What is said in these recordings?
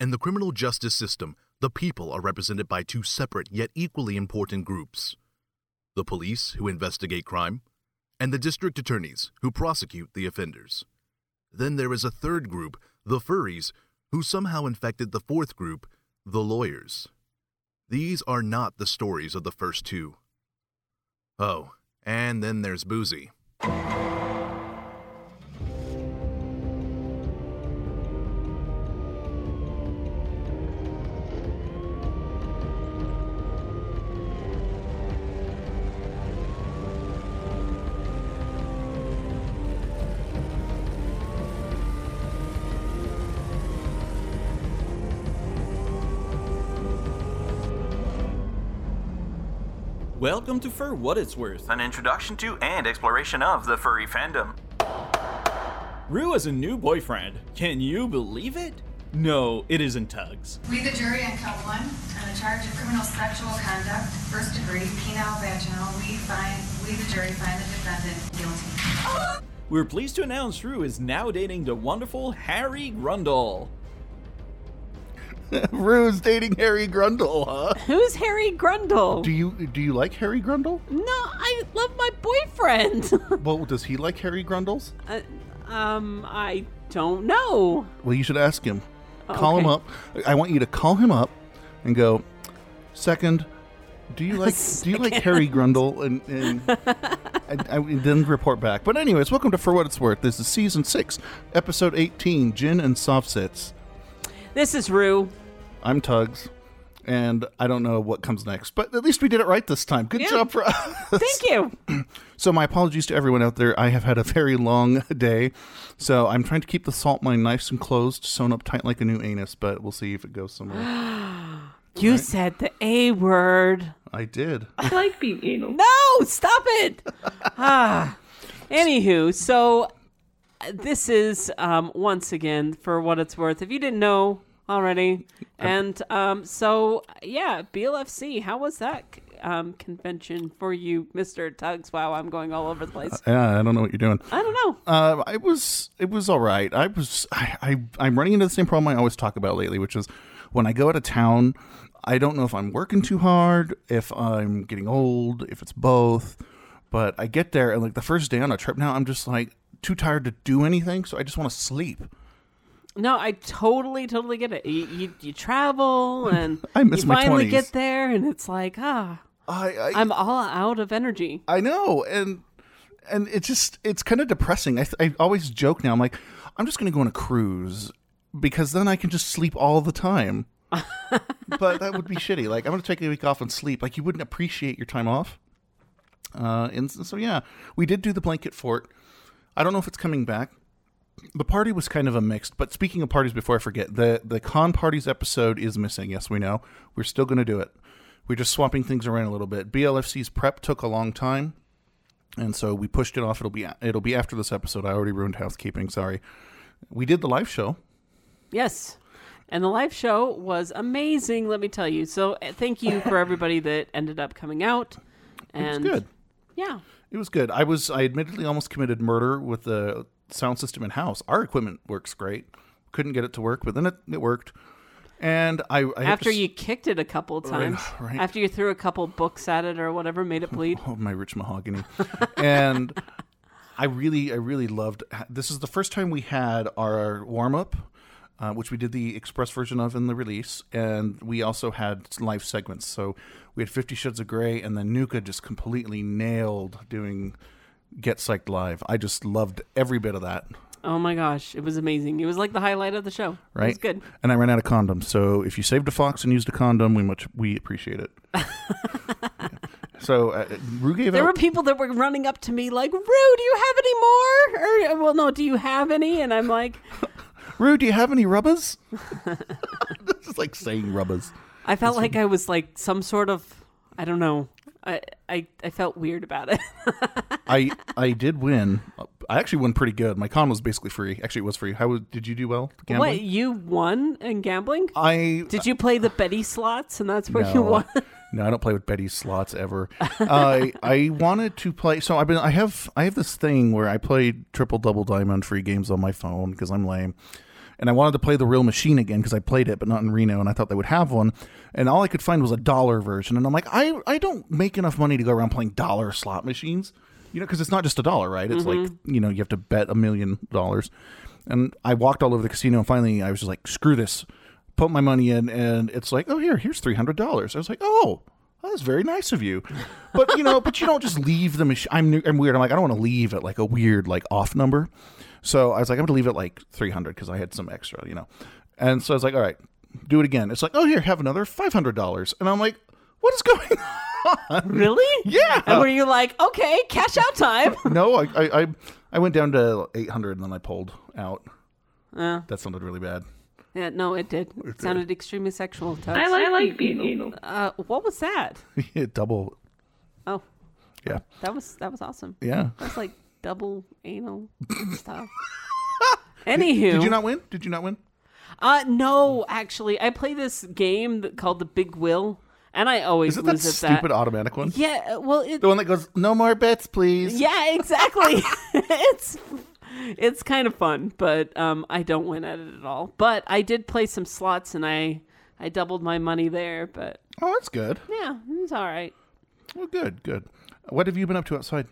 In the criminal justice system, the people are represented by two separate yet equally important groups the police, who investigate crime, and the district attorneys, who prosecute the offenders. Then there is a third group, the furries, who somehow infected the fourth group, the lawyers. These are not the stories of the first two. Oh, and then there's Boozy. Welcome to For What It's Worth. An introduction to and exploration of the furry fandom. Rue has a new boyfriend. Can you believe it? No, it isn't Tugs. We, the jury, on count one, on the charge of criminal sexual conduct, first degree, penile vaginal, we find, we, the jury, find the defendant guilty. We're pleased to announce Rue is now dating the wonderful Harry Grundle. Rue's dating Harry Grundle, huh? Who's Harry Grundle? Do you do you like Harry Grundle? no, I love my boyfriend. Well, does he like Harry Grundles? uh, um, I don't know. Well, you should ask him. Call him up. I want you to call him up and go. Second, do you like do you like Harry Grundle? And, and, and, and then report back. But anyways, welcome to For What It's Worth. This is season six, episode eighteen, Gin and Soft Sits. This is Rue. I'm Tugs, and I don't know what comes next, but at least we did it right this time. Good Yeah. job for us. Thank you. So my apologies to everyone out there. I have had a very long day, so I'm trying to keep the salt mine nice and closed, sewn up tight like a new anus. But we'll see if it goes somewhere. You said the A word. I did. I like being anal. No, stop it. ah. Anywho, so uh, this is um, once again for what it's worth. If you didn't know already, and um, so yeah, BLFC. How was that um, convention for you, Mister Tugs? Wow, I'm going all over the place. Yeah, I don't know what you're doing. I don't know. Uh, I was. It was all right. I was. I, I. I'm running into the same problem I always talk about lately, which is when I go out of town. I don't know if I'm working too hard, if I'm getting old, if it's both. But I get there and like the first day on a trip now, I'm just like too tired to do anything, so I just want to sleep. No, I totally, totally get it. You, you, you travel and I miss you my finally 20s. get there, and it's like, ah, I. I I'm all out of energy. I know, and and it's just it's kind of depressing. I I always joke now. I'm like, I'm just going to go on a cruise because then I can just sleep all the time. but that would be shitty. Like I'm going to take a week off and sleep. Like you wouldn't appreciate your time off. Uh, and so yeah, we did do the blanket fort. I don't know if it's coming back. The party was kind of a mixed. But speaking of parties, before I forget, the the con parties episode is missing. Yes, we know. We're still going to do it. We're just swapping things around a little bit. BLFC's prep took a long time and so we pushed it off. It'll be it'll be after this episode. I already ruined housekeeping. Sorry. We did the live show. Yes. And the live show was amazing, let me tell you. So uh, thank you for everybody that ended up coming out. It was good. Yeah. It was good. I was I admittedly almost committed murder with the sound system in house. Our equipment works great. Couldn't get it to work, but then it, it worked. And I, I After to s- you kicked it a couple of Right, times, right. after you threw a couple books at it or whatever, made it bleed. oh my rich mahogany, and I really I really loved. This is the first time we had our warm up. Uh, which we did the express version of in the release, and we also had live segments. So we had Fifty Shades of Grey, and then Nuka just completely nailed doing Get Psyched Live. I just loved every bit of that. Oh my gosh, it was amazing. It was like the highlight of the show. It Right, was good. And I ran out of condoms, so if you saved a fox and used a condom, we much we appreciate it. so uh, Rue gave There out. were people that were running up to me like, "Rue, do you have any more?" Or, well, no, do you have any? And I'm like, Rue, do you have any rubbers? this is like saying rubbers. I felt like I was like some sort of, I don't know. I I, I felt weird about it. I I did win. I actually won pretty good. My con was basically free. Actually, it was free. How was- did you do well? Gambling? What you won in gambling? I Did you play the Betty slots and that's where no, you won? no, I don't play with Betty's slots ever. I I wanted to play. So I've been. I have I have this thing where I play triple double diamond free games on my phone because I'm lame. and I wanted to play the real machine again because I played it, but not in Reno, and I thought they would have one. And all I could find was a dollar version, and I'm like, I I don't make enough money to go around playing dollar slot machines, you know, because it's not just a dollar, right? It's like mm-hmm. you know you have to bet a million dollars. And I walked all over the casino, and finally I was just like, screw this, put my money in, and it's like, oh here, here's three hundred dollars. I was like, oh. That's very nice of you, but you know, but you don't just leave the machine. I'm, I'm weird. I'm like, I don't want to leave at like a weird like off number. So I was like, I'm gonna leave it like 300 because I had some extra, you know. And so I was like, all right, do it again. It's like, oh here, have another five hundred dollars, and I'm like, what is going on? Really? Yeah. And were you like, okay, cash out time? no, I, I I I went down to 800 and then I pulled out. Uh, That sounded really bad. yeah, no, it did. It sounded extremely sexual. Tugs. I like, I like being anal. Uh, what was that? Double. Oh, Yeah. that was that was awesome. Yeah. That's like double anal stuff. Anywho, Did you not win? Did you not win? Uh, no, actually, I play this game called the Big Wheel, and I always Is it that lose at stupid that. automatic one? Yeah, well, it, The one that goes, no more bets, please. yeah, exactly. it's it's kind of fun, but um, I don't win at it at all. But I did play some slots, and I I doubled my money there. But Oh, that's good. yeah, it was all right. Well, good, good. What have you been up to outside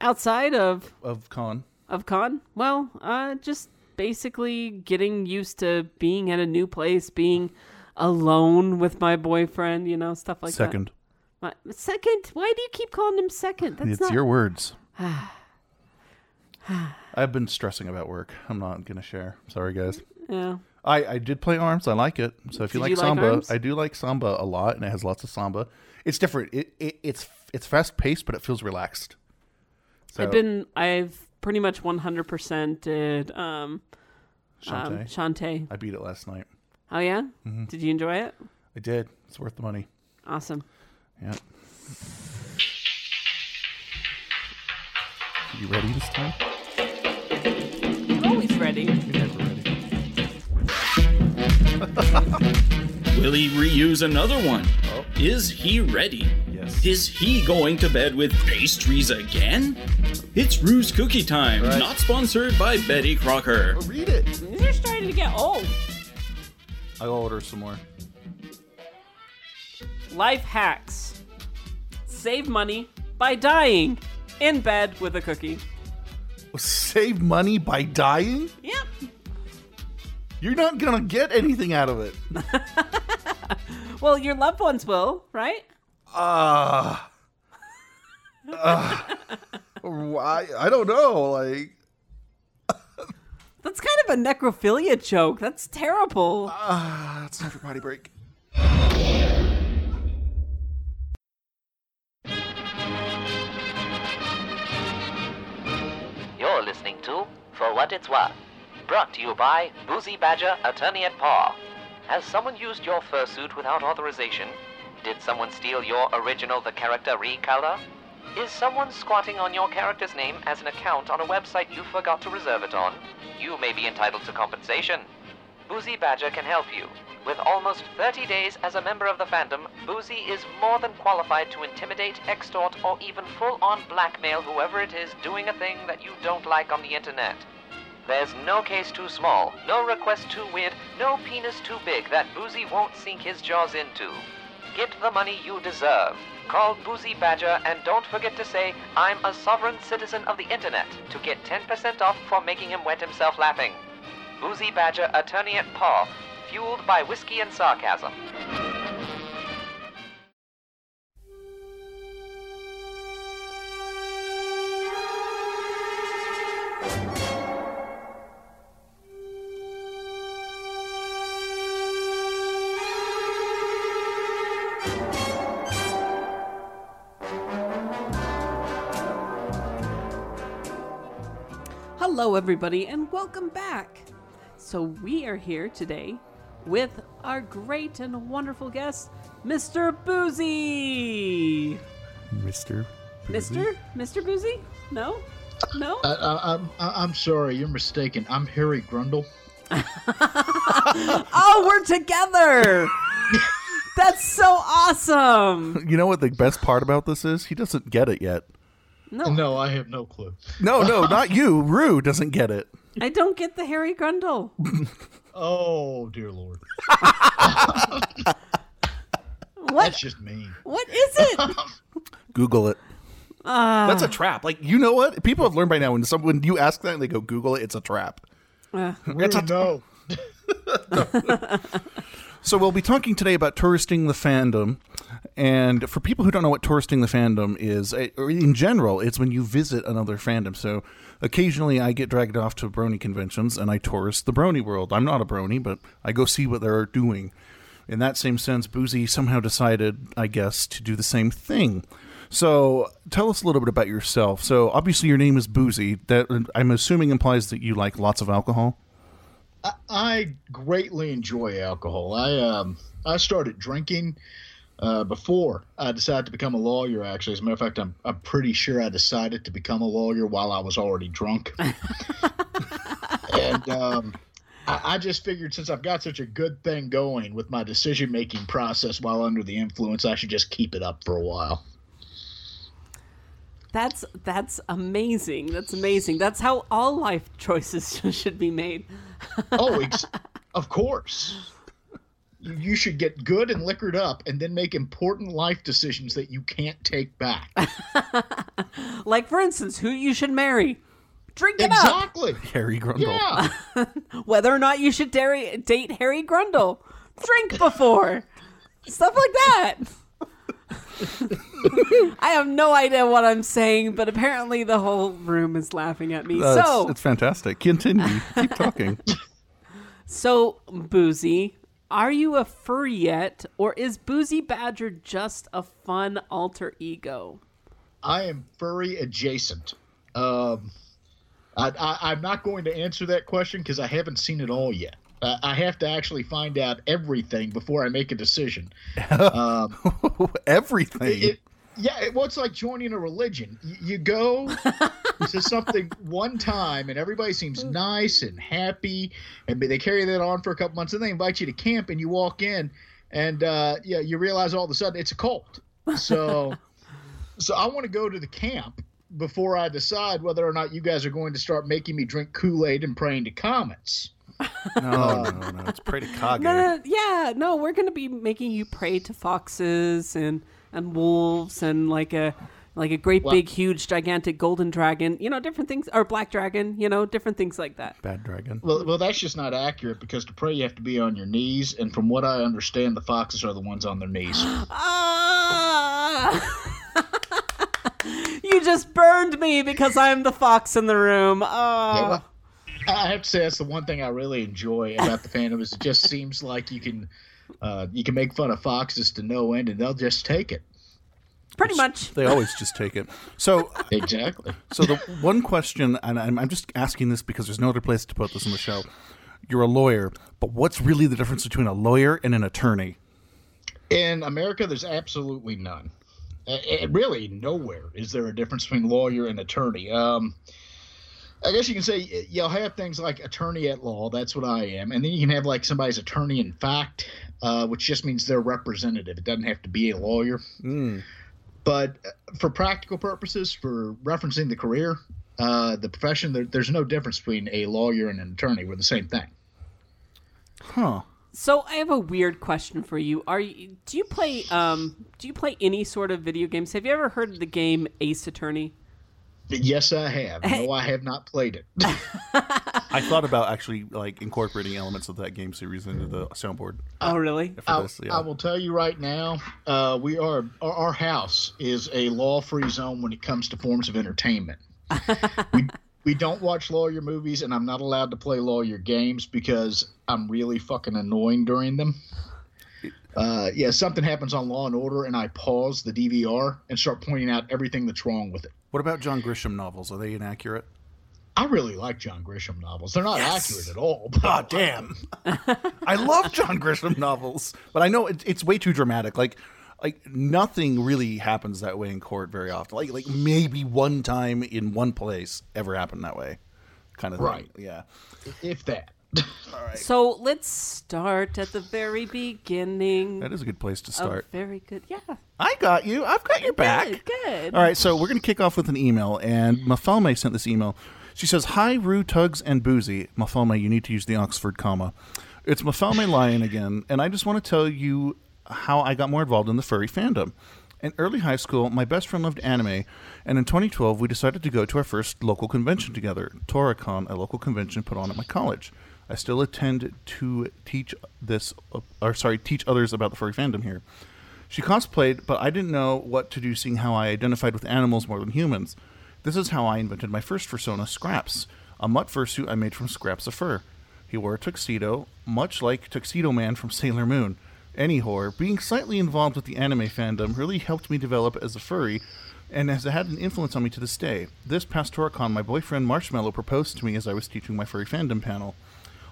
Outside of of con? of con, well, uh, just basically getting used to being at a new place, being alone with my boyfriend, you know, stuff like that. Second. Second? Why do you keep calling him second? That's it's not. your words. I've been stressing about work. I'm not gonna share. Sorry, guys. Yeah. I, I did play arms. I like it. So if you Did like you like samba, arms? I do like samba a lot, and it has lots of samba. It's different. It, it it's it's fast paced, but it feels relaxed. So, I've been. I've pretty much 100% did um, um Shantae. Shantae. I beat it last night. Oh yeah. Mm-hmm. Did you enjoy it? I did. It's worth the money. Awesome. Yeah. You ready this time? I'm always ready. You're never ready. Will he reuse another one? Is he ready? Yes. Is he going to bed with pastries again? It's Rue's Cookie Time, Right. not sponsored by Betty Crocker. Read it. These are starting to get old. I'll order some more. Life hacks. Save money by dying in bed with a cookie. Save money by dying? Yep. You're not gonna get anything out of it. Well, your loved ones will, right? Ah. Why? I don't know. Like, That's kind of a necrophilia joke. That's terrible. ah, it's time for potty break. You're listening to For What It's Worth, brought to you by Boozy Badger, attorney at paw. Has someone used your fursuit without authorization? Did someone steal your original The Character recolor? Is someone squatting on your character's name as an account on a website you forgot to reserve it on? You may be entitled to compensation. Boozy Badger can help you. With almost 30 days as a member of the fandom, Boozy is more than qualified to intimidate, extort, or even full on blackmail whoever it is doing a thing that you don't like on the internet. There's no case too small, no request too weird, no penis too big that Boozy won't sink his jaws into. Get the money you deserve. Call Boozy Badger and don't forget to say, I'm a sovereign citizen of the internet to get 10% off for making him wet himself laughing. Boozy Badger, attorney at paw, fueled by whiskey and sarcasm. Everybody, and welcome back. So, we are here today with our great and wonderful guest, Mr. Boozy. Mister. Mr. Mr. Boozy? No? No? Uh, uh, I, I, I'm, I'm sorry, you're mistaken. I'm Harry Grundle. oh, we're together! That's so awesome! You know what the best part about this is? He doesn't get it yet. No. No, I have no clue. No, no, not you. Rue doesn't get it. I don't get the Harry Grundle. Oh dear lord, What? that's just me. What is it? Google it. Uh, That's a trap. Like you know what? People have learned by now when some when you ask that and they go Google it, it's a trap. uh, It's a no. So we'll be talking today about touristing the fandom, and for people who don't know what touristing the fandom is, eh, in general, it's when you visit another fandom. So occasionally, I get dragged off to brony conventions and I tourist the brony world. I'm not a brony, but I go see what they're doing. In that same sense, Boozy somehow decided, I guess, to do the same thing. So tell us a little bit about yourself. So obviously, your name is Boozy. That I'm assuming implies that you like lots of alcohol. I, I greatly enjoy alcohol. I um I started drinking uh, before I decided to become a lawyer. Actually, as a matter of fact, I'm I'm pretty sure I decided to become a lawyer while I was already drunk. and um, I, I just figured since I've got such a good thing going with my decision making process while under the influence, I should just keep it up for a while. That's that's amazing. That's amazing. That's how all life choices should be made. Oh, ex- of course. You you should get good and liquored up and then make important life decisions that you can't take back. Like for instance, who you should marry. Drink it up. exactly. Harry Grundle. Yeah. Whether or not you should dare, date Harry Grundle. Drink before. Stuff like that. I have no idea what I'm saying, but apparently the whole room is laughing at me. Uh, so, it's, fantastic. Continue. Keep talking. so Boozy, are you a furry yet, or is Boozy Badger just a fun alter ego? I am furry adjacent. Um, I, I, I'm not going to answer that question because I haven't seen it all yet. Uh, I have to actually find out everything before I make a decision. Um, Everything. it, yeah, it, well, it's like joining a religion. You, you go to something one time, and everybody seems nice and happy, and they carry that on for a couple months, and they invite you to camp, and you walk in, and uh, yeah, you realize all of a sudden it's a cult. So, so I want to go to the camp before I decide whether or not you guys are going to start making me drink Kool Aid and praying to comets. no, no, no. no. It's pretty Kage. No, no, yeah, no, we're gonna be making you pray to foxes and and wolves and like a like a great Well- big huge gigantic golden dragon, you know, different things or black dragon, you know, different things like that. Bad dragon. Well, well, that's just not accurate because to pray you have to be on your knees, and from what I understand, the foxes are the ones on their knees. Ah! you just burned me because I'm the fox in the room. Yeah, Oh. Well, I have to say that's the one thing I really enjoy about the fandom is it just seems like you can uh, you can make fun of foxes to no end and they'll just take it. Pretty much. They always just take it. So, Exactly. so the one question, and I'm, I'm just asking this because there's no other place to put this in the show. You're a lawyer, but what's really the difference between a lawyer and an attorney? In America, there's absolutely none. Really, nowhere is there a difference between lawyer and attorney. Um, I guess you can say you'll have things like attorney at law. That's what I am, and then you can have like somebody's attorney in fact, uh, which just means they're representative. It doesn't have to be a lawyer. But uh, for practical purposes, for referencing the career, uh, the profession, there, there's no difference between a lawyer and an attorney. We're the same thing. Huh. So I have a weird question for you. Are you do you play um do you play any sort of video games? Have you ever heard of the game Ace Attorney? Yes, I have. No, I have not played it. I thought about actually like incorporating elements of that game series into the soundboard Oh really? I, this. Yeah. I will tell you right now, uh, we are our, our house is a law-free zone when it comes to forms of entertainment. we we don't watch lawyer movies, and I'm not allowed to play lawyer games because I'm really fucking annoying during them. Uh, yeah, something happens on Law and Order, and I pause the DVR and start pointing out everything that's wrong with it. What about John Grisham novels? Are they inaccurate? I really like John Grisham novels. They're not accurate at all. But God damn! I love John Grisham novels, but I know it, it's way too dramatic. Like, like nothing really happens that way in court very often. Like, like maybe one time in one place ever happened that way, kind of thing. Right. Yeah. if that. So let's start at the very beginning. That is a good place to Oh, start. very good. Yeah. I got you. I've got your back. Good. Good. All right, so we're going to kick off with an email, and Mafalme sent this email. She says, Hi, Rue, Tugs, and Boozy. Mafalme, you need to use the Oxford comma. It's Mafalme Lion again, and I just want to tell you how I got more involved in the furry fandom. In early high school, my best friend loved anime, and in 2012, we decided to go to our first local convention together, Toricon, a local convention put on at my college. I still attend to teach this, uh, or sorry, teach others about the furry fandom here. She cosplayed, but I didn't know what to do seeing how I identified with animals more than humans. This is how I invented my first persona, Scraps, a mutt fursuit I made from scraps of fur. He wore a tuxedo, much like Tuxedo Man from Sailor Moon. Anyhow, being slightly involved with the anime fandom really helped me develop as a furry and has had an influence on me to this day. This past Toricon, my boyfriend Marshmallow proposed to me as I was teaching my furry fandom panel.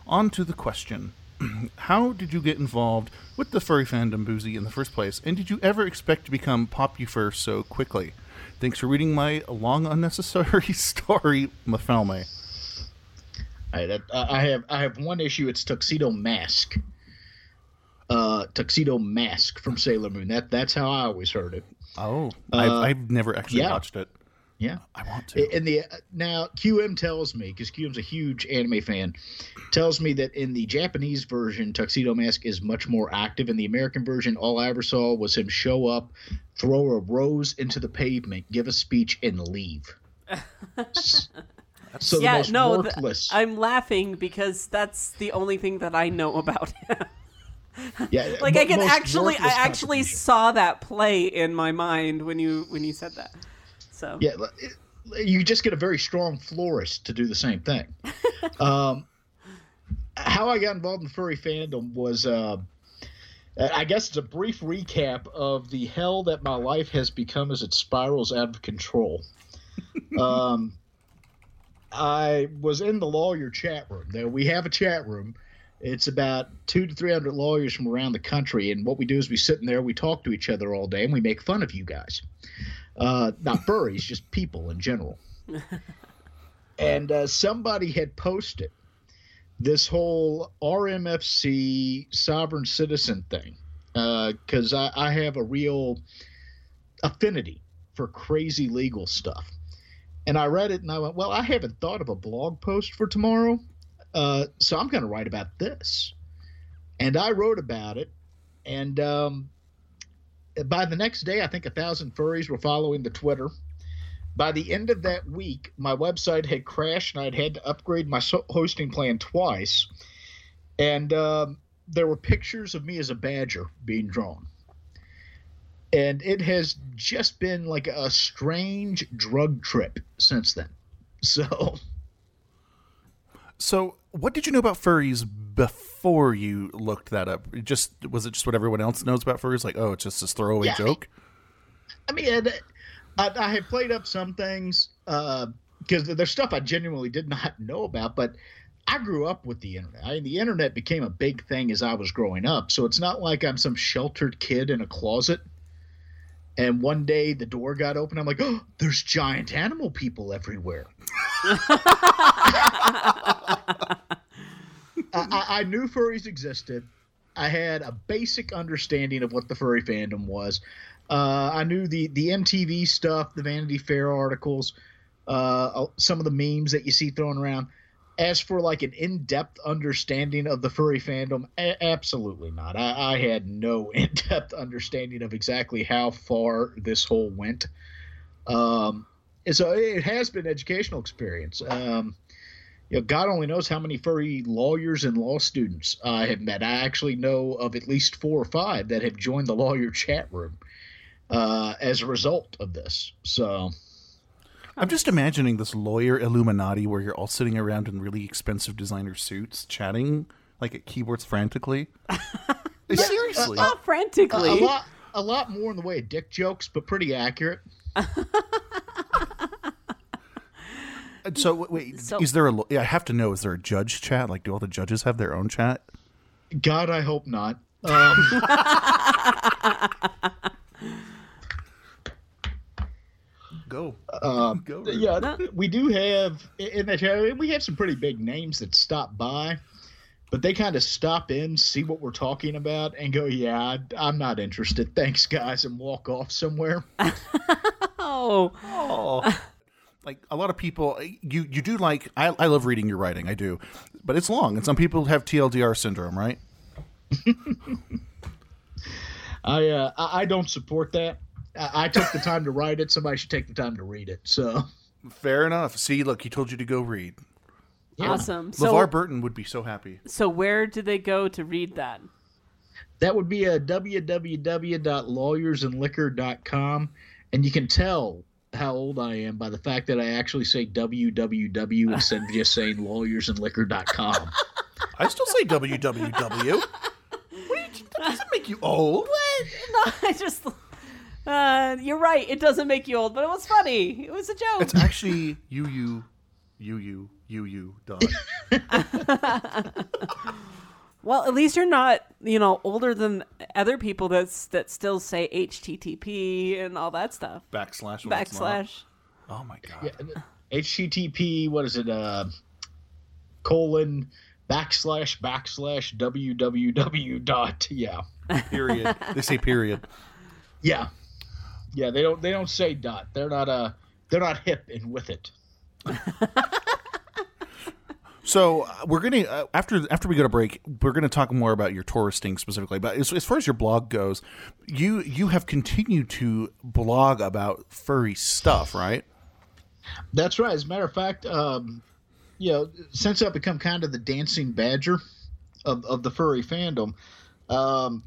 On to the question. How did you get involved with the furry fandom, Boozy, in the first place? And did you ever expect to become Popufur so quickly? Thanks for reading my long, unnecessary story, Mafalme. I, uh, I have I have one issue. It's Tuxedo Mask. Uh, Tuxedo Mask from Sailor Moon. That that's how I always heard it. Oh, Uh, I've, I've never actually yeah. watched it. Yeah. I want to. In the uh, now QM tells me because QM's a huge anime fan, tells me that in the Japanese version, Tuxedo Mask is much more active. In the American version, all I ever saw was him show up, throw a rose into the pavement, give a speech, and leave. S- so the yeah, most no, th- I'm laughing because that's the only thing that I know about him. yeah, like mo- I can actually, I actually saw that play in my mind when you when you said that. So Yeah, you just get a very strong florist to do the same thing. um, how I got involved in furry fandom was, uh, I guess it's a brief recap of the hell that my life has become as it spirals out of control. um, I was in the lawyer chat room. There, we have a chat room. It's about two to three hundred lawyers from around the country, and what we do is we sit in there, we talk to each other all day, and we make fun of you guys uh, not furries, just people in general. and uh, somebody had posted this whole RMFC sovereign citizen thing because I, I have a real affinity for crazy legal stuff. And I read it and I went, well, I haven't thought of a blog post for tomorrow, uh, so I'm going to write about this. And I wrote about it, and um, by the next day, I think a thousand furries were following the Twitter. By the end of that week, my website had crashed and I'd had to upgrade my hosting plan twice. And um, there were pictures of me as a badger being drawn. And it has just been like a strange drug trip since then. So, So, what did you know about furries before you looked that up? It Just was it just what everyone else knows about furries? Like, oh, it's just this throwaway Yeah, I- joke. I mean, I, I have played up some things uh, because there's stuff I genuinely did not know about, but I grew up with the internet. I mean, the internet became a big thing as I was growing up. So it's not like I'm some sheltered kid in a closet. And one day the door got open. I'm like, oh, there's giant animal people everywhere. I, I, knew furries existed. I had a basic understanding of what the furry fandom was. Uh, I knew the the MTV stuff, the Vanity Fair articles, uh, some of the memes that you see thrown around. As for like an in depth understanding of the furry fandom, a- absolutely not. I, I had no in depth understanding of exactly how far this whole went. Um, and so it has been an educational experience. Um, you know, God only knows how many furry lawyers and law students I have met. I actually know of at least four or five that have joined the lawyer chat room uh, as a result of this. So, I'm just imagining this lawyer Illuminati where you're all sitting around in really expensive designer suits, chatting like at keyboards frantically. Seriously. not a, frantically. a lot, a lot more in the way of dick jokes, but pretty accurate. so wait, So- is there a? lo- I have to know. Is there a judge chat? Like, do all the judges have their own chat? God, I hope not. Um, Go. Um, Go, Ruth. yeah, we do have in that area. We have some pretty big names that stop by, but they kind of stop in, see what we're talking about, and go, "Yeah, I, I'm not interested. Thanks, guys," and walk off somewhere. oh, Oh. Like a lot of people you you do like I, I love reading your writing i do but it's long and some people have tldr syndrome right I uh, I I don't support that. I, I took the time to write it. Somebody should take the time to read it. So fair enough see look he told you to go read Awesome. So, levar burton would be so happy so where do they go to read that? that would be a www.lawyersandliquor.com, and you can tell how old I am by the fact that I actually say www instead of just saying lawyersandliquor.com. i still say www what do you, that doesn't make you old What? No, I just. Uh, you're right. It doesn't make you old, but it was funny. It was a joke. it's actually you you you you you you dot Well, at least you're not, you know, older than other people that's that still say HTTP and all that stuff. backslash when it's not. Backslash. oh my god HTTP, what is it? Uh, colon backslash backslash www dot. Yeah, period they say period yeah, yeah. They don't they don't say dot. They're not uh they're not hip and with it. So uh, we're gonna uh, after after we go to break, we're gonna talk more about your touristing specifically. But as, as far as your blog goes, you you have continued to blog about furry stuff, right? That's right. As a matter of fact, um, you know, since I've become kind of the dancing badger of, of the furry fandom, um,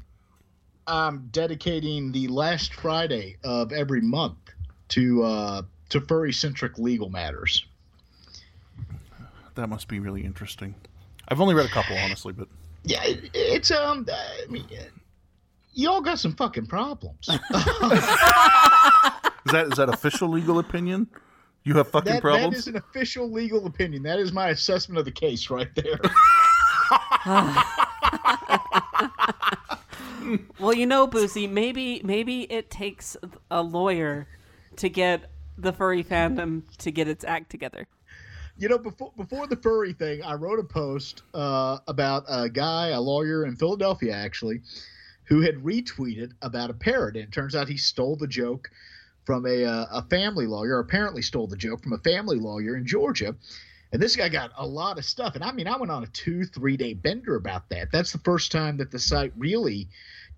I'm dedicating the last Friday of every month to uh, to furry centric legal matters. That must be really interesting. I've only read a couple, honestly, but Yeah, it, it's um, I mean, you all got some fucking problems. is that is that official legal opinion? You have fucking that, that problems. is an official legal opinion. That is my assessment of the case right there. Well, you know, Boozy, maybe maybe it takes a lawyer to get the furry fandom to get its act together. You know, before before the furry thing, I wrote a post uh, about a guy, a lawyer in Philadelphia, actually, who had retweeted about a parrot. And it turns out he stole the joke from a uh, a family lawyer. Apparently, stole the joke from a family lawyer in Georgia. And this guy got a lot of stuff. And I mean, I went on a two three day bender about that. That's the first time that the site really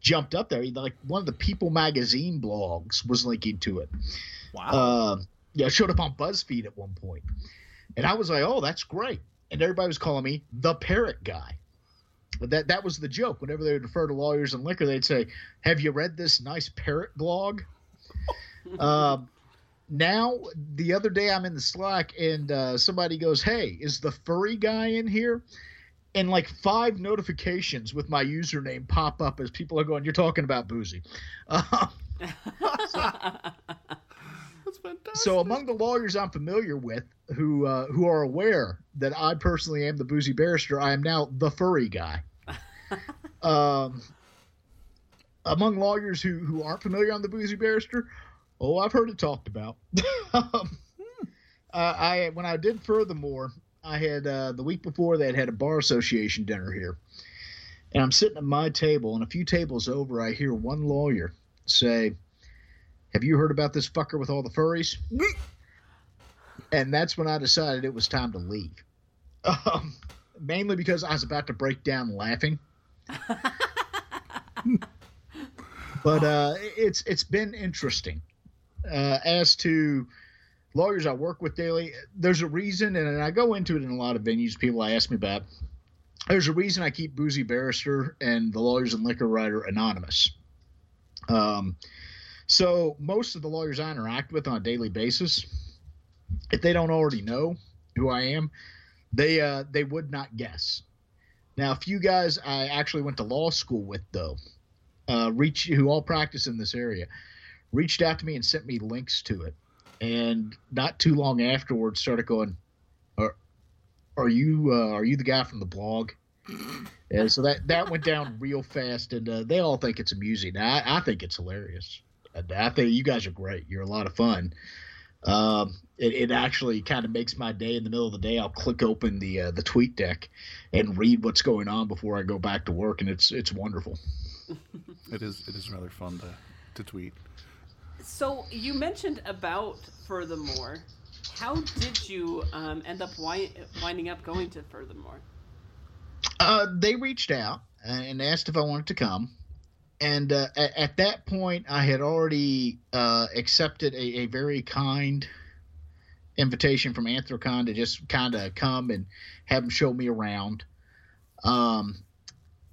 jumped up there. Like one of the People magazine blogs was linking to it. wow. Uh, yeah, it showed up on BuzzFeed at one point. And I was like, oh, that's great. And everybody was calling me the parrot guy. But that that was the joke. Whenever they would refer to lawyers and liquor, they'd say, Have you read this nice parrot blog? um, now, the other day I'm in the Slack and uh, somebody goes, Hey, is the furry guy in here? And like five notifications with my username pop up as people are going, You're talking about boozy. Um, Fantastic. so among the lawyers I'm familiar with who uh, who are aware that I personally am the boozy barrister, I am now the furry guy. um, among lawyers who who aren't familiar on the boozy barrister, oh, I've heard it talked about. um, uh, I when I did furthermore, I had uh, the week before they had had a bar association dinner here, and I'm sitting at my table, and a few tables over, I hear one lawyer say, "Have you heard about this fucker with all the furries?" and that's when I decided it was time to leave. Um, mainly because I was about to break down laughing. but uh, it's it's been interesting. Uh, as to lawyers I work with daily, there's a reason, and I go into it in a lot of venues. People I ask me about. There's a reason I keep Boozy Barrister and the Lawyers and Liquor Writer anonymous. Um, so most of the lawyers I interact with on a daily basis, if they don't already know who I am, they uh, they would not guess. Now, a few guys I actually went to law school with, though, uh, reach who all practice in this area, reached out to me and sent me links to it, and not too long afterwards started going, "Are are you uh, are you the guy from the blog?" And so that that went down real fast, and uh, they all think it's amusing. I, I think it's hilarious. And I think you guys are great. You're a lot of fun. Um, it, it actually kind of makes my day. In the middle of the day, I'll click open the uh, the tweet deck and read what's going on before I go back to work, and it's it's wonderful. it is it is rather fun to to tweet. So you mentioned about furthermore how did you um, end up wi- winding up going to Furthermore? Uh, they reached out and asked if I wanted to come. And uh, at, at, that point, I had already uh, accepted a, a, very kind invitation from Anthrocon to just kind of come and have them show me around. Um,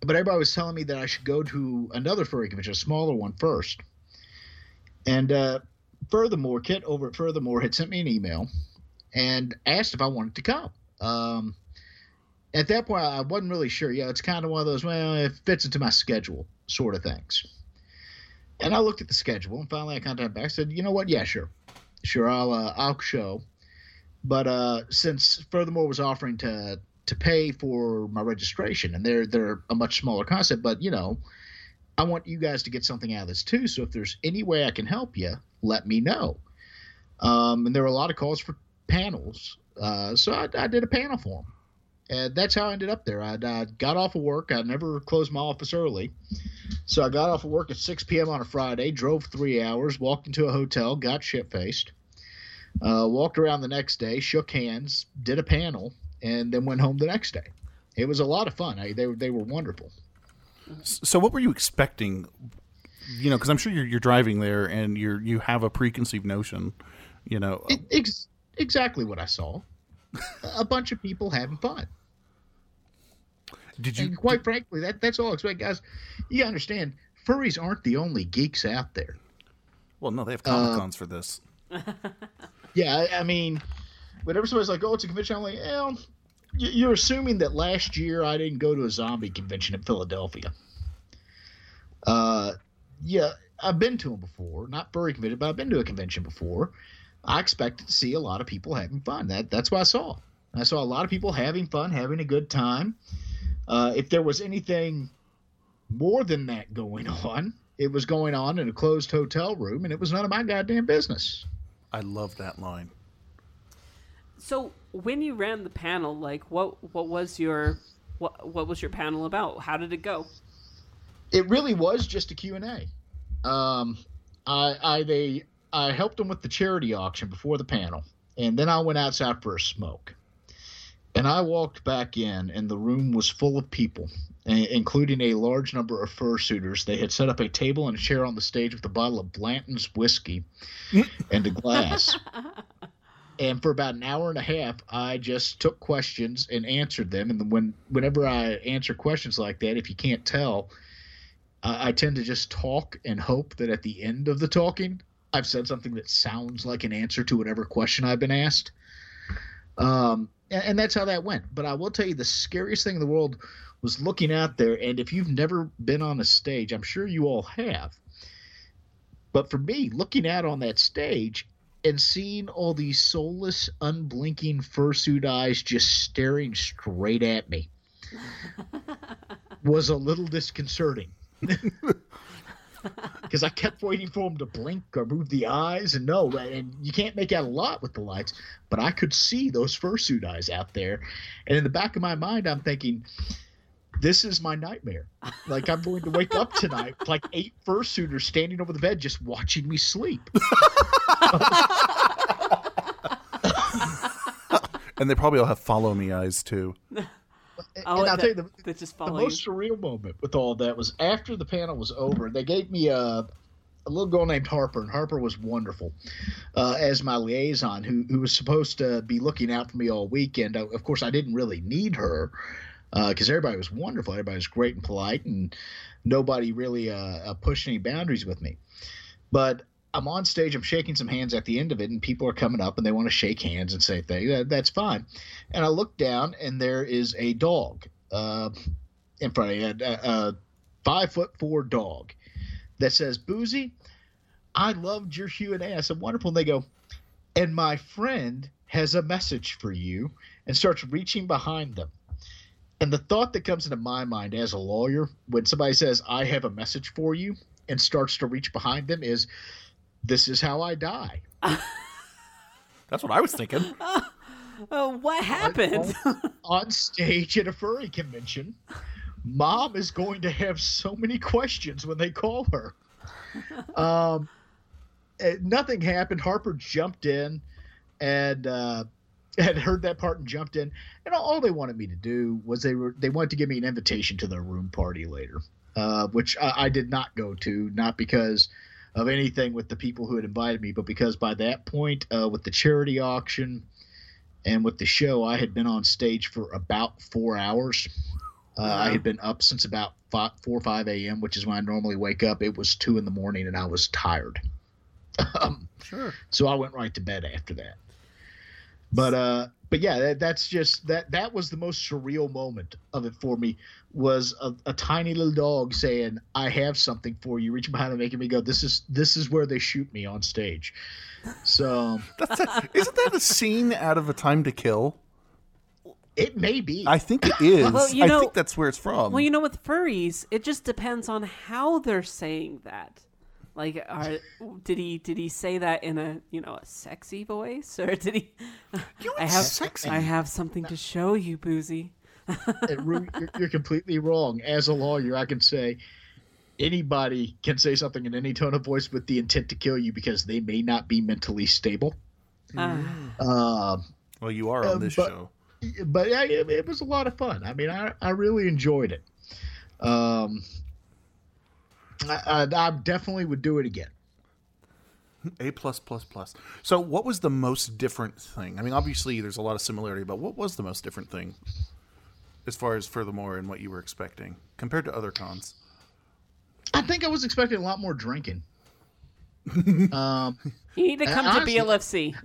but everybody was telling me that I should go to another furry convention, a smaller one first. And uh, furthermore, Kit over at Furthermore had sent me an email and asked if I wanted to come. Um, at that point, I wasn't really sure. Yeah, it's kind of one of those, well, it fits into my schedule sort of things. And I looked at the schedule, and finally I contacted back. Said, you know what? Yeah, sure, sure, I'll uh, I'll show. But uh, since Furthermore was offering to to pay for my registration, and they're they're a much smaller concept, but you know, I want you guys to get something out of this too. So if there's any way I can help you, let me know. Um, and there were a lot of calls for panels, uh, so I, I did a panel for them and that's how I ended up there. I, got off of work. I never closed my office early, so I got off of work at 6 p.m. on a Friday, drove three hours, walked into a hotel, got shit faced, uh, walked around the next day, shook hands, did a panel, and then went home the next day. It was a lot of fun. I, they they were wonderful. So, what were you expecting? You know, because I'm sure you're, you're driving there and you're you have a preconceived notion. You know, it, ex- exactly what I saw. a bunch of people having fun. Did you? And quite frankly, that that's all I expect, guys. You understand, furries aren't the only geeks out there. Well, no, they have comic cons uh, for this. yeah, I, I, mean, whenever somebody's like, "Oh, it's a convention," I'm like, "Well, you're assuming that last year I didn't go to a zombie convention in Philadelphia." Uh, yeah, I've been to them before, not furry convention, but I've been to a convention before. I expected to see a lot of people having fun. That that's what I saw. I saw a lot of people having fun, having a good time. Uh, if there was anything more than that going on, it was going on in a closed hotel room, and it was none of my goddamn business. I love that line. So when you ran the panel, like what what was your what what was your panel about? How did it go? It really was just a Q and A. Um, I I they I helped them with the charity auction before the panel, and then I went outside for a smoke. And I walked back in, and the room was full of people, including a large number of fursuiters. They had set up a table and a chair on the stage with a bottle of Blanton's whiskey and a glass. and for about an hour and a half, I just took questions and answered them. And when whenever I answer questions like that, if you can't tell, I, I tend to just talk and hope that at the end of the talking, I've said something that sounds like an answer to whatever question I've been asked. Um, and, that's how that went. But I will tell you, the scariest thing in the world was looking out there. And if you've never been on a stage, I'm sure you all have. But for me, looking out on that stage and seeing all these soulless, unblinking fursuit eyes just staring straight at me was a little disconcerting. because I kept waiting for him to blink or move the eyes, and no, and you can't make out a lot with the lights, but I could see those fursuit eyes out there, and in the back of my mind, I'm thinking, this is my nightmare. Like I'm going to wake up tonight like eight fursuiters standing over the bed just watching me sleep. and they probably all have follow me eyes too. And, oh, and I'll that, tell you the, the most surreal moment with all that was after the panel was over. They gave me a, a little girl named Harper, and Harper was wonderful uh, as my liaison, who who was supposed to be looking out for me all weekend. Of course, I didn't really need her because uh, everybody was wonderful. Everybody was great and polite, and nobody really uh, uh pushed any boundaries with me. But I'm on stage, I'm shaking some hands at the end of it, and people are coming up and they want to shake hands and say things. That, that's fine. And I look down, and there is a dog uh, in front of me, a, a five foot four dog that says, Boozy, I loved your Q and A. I said, wonderful. And they go, and my friend has a message for you, and starts reaching behind them. And the thought that comes into my mind as a lawyer when somebody says, I have a message for you, and starts to reach behind them is this is how I die. That's what I was thinking. Uh, what happened? On, on, stage at a furry convention, mom is going to have so many questions when they call her. Um, nothing happened. Harper jumped in and uh, had heard that part and jumped in. And all, all they wanted me to do was they were they wanted to give me an invitation to their room party later, uh, which I, I did not go to, not because of anything with the people who had invited me, but because by that point, uh, with the charity auction and with the show, I had been on stage for about four hours. Uh, I had been up since about five, 4 or 5 a.m., which is when I normally wake up. It was 2 in the morning and I was tired. um, Sure. so I went right to bed after that. But uh, but yeah, that, that's just that that was the most surreal moment of it for me was a, a tiny little dog saying, "I have something for you," reaching behind and making me go, "This is this is where they shoot me on stage." So That's a, isn't that a scene out of A Time to Kill? it may be. I think it is. Well, you I know- think that's where it's from. Well, you know, with furries, it just depends on how they're saying that. Like, are, did he did he say that in a you know a sexy voice, or did he? I have sexy. I have something to show you, Boozy. It ru- you're, you're completely wrong. As a lawyer, I can say anybody can say something in any tone of voice with the intent to kill you because they may not be mentally stable. Ah. Um, well, you are on Uh, this but- show. but yeah, it, it was a lot of fun. I mean, I, I really enjoyed it. Um, I, I, I definitely would do it again. A plus plus plus. So, what was the most different thing? I mean, obviously, there's a lot of similarity, but what was the most different thing, as far as Furthemore and what you were expecting compared to other cons? I think I was expecting a lot more drinking. um, You need to come to honestly- BLFC.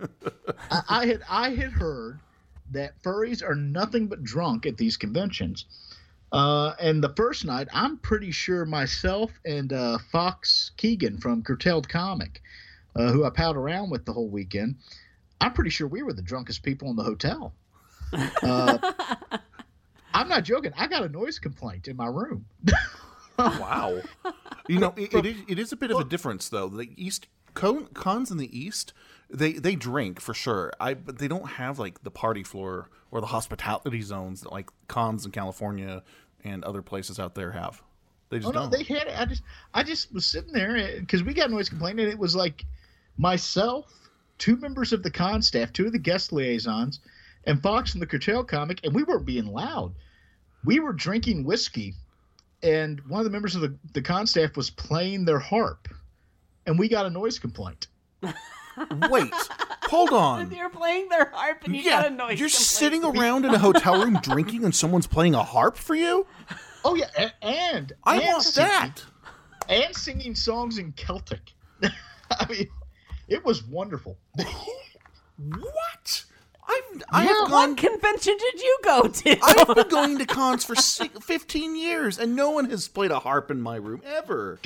I, I had I had heard that furries are nothing but drunk at these conventions. Uh, and the first night, I'm pretty sure myself and uh, Fox Keegan from Curtailed Comic, uh, who I palled around with the whole weekend, I'm pretty sure we were the drunkest people in the hotel. I'm not joking. I got a noise complaint in my room. Wow. you know, it, it, is, it is a bit of a difference, though. The East con, cons in the East, they they drink for sure. I but they don't have like the party floor or the hospitality zones that like cons in California and other places out there have. They just Oh no, don't. they had it. I just I just was sitting there eh, because we got noise complaint, and it was like myself, two members of the con staff, two of the guest liaisons, and Fox and the Curtail comic, and we weren't being loud. We were drinking whiskey, and one of the members of the, the con staff was playing their harp, and we got a noise complaint. Wait, hold on. You're playing their harp and you yeah, got a noise. Complaint. You're complaint. sitting around in a hotel room drinking, and someone's playing a harp for you. Oh yeah, a- and I and want singing- that. and singing songs in Celtic. I mean, it was wonderful. What? I've I Yeah, have What convention did you go to? I've been going to cons for 15 years, and no one has played a harp in my room ever.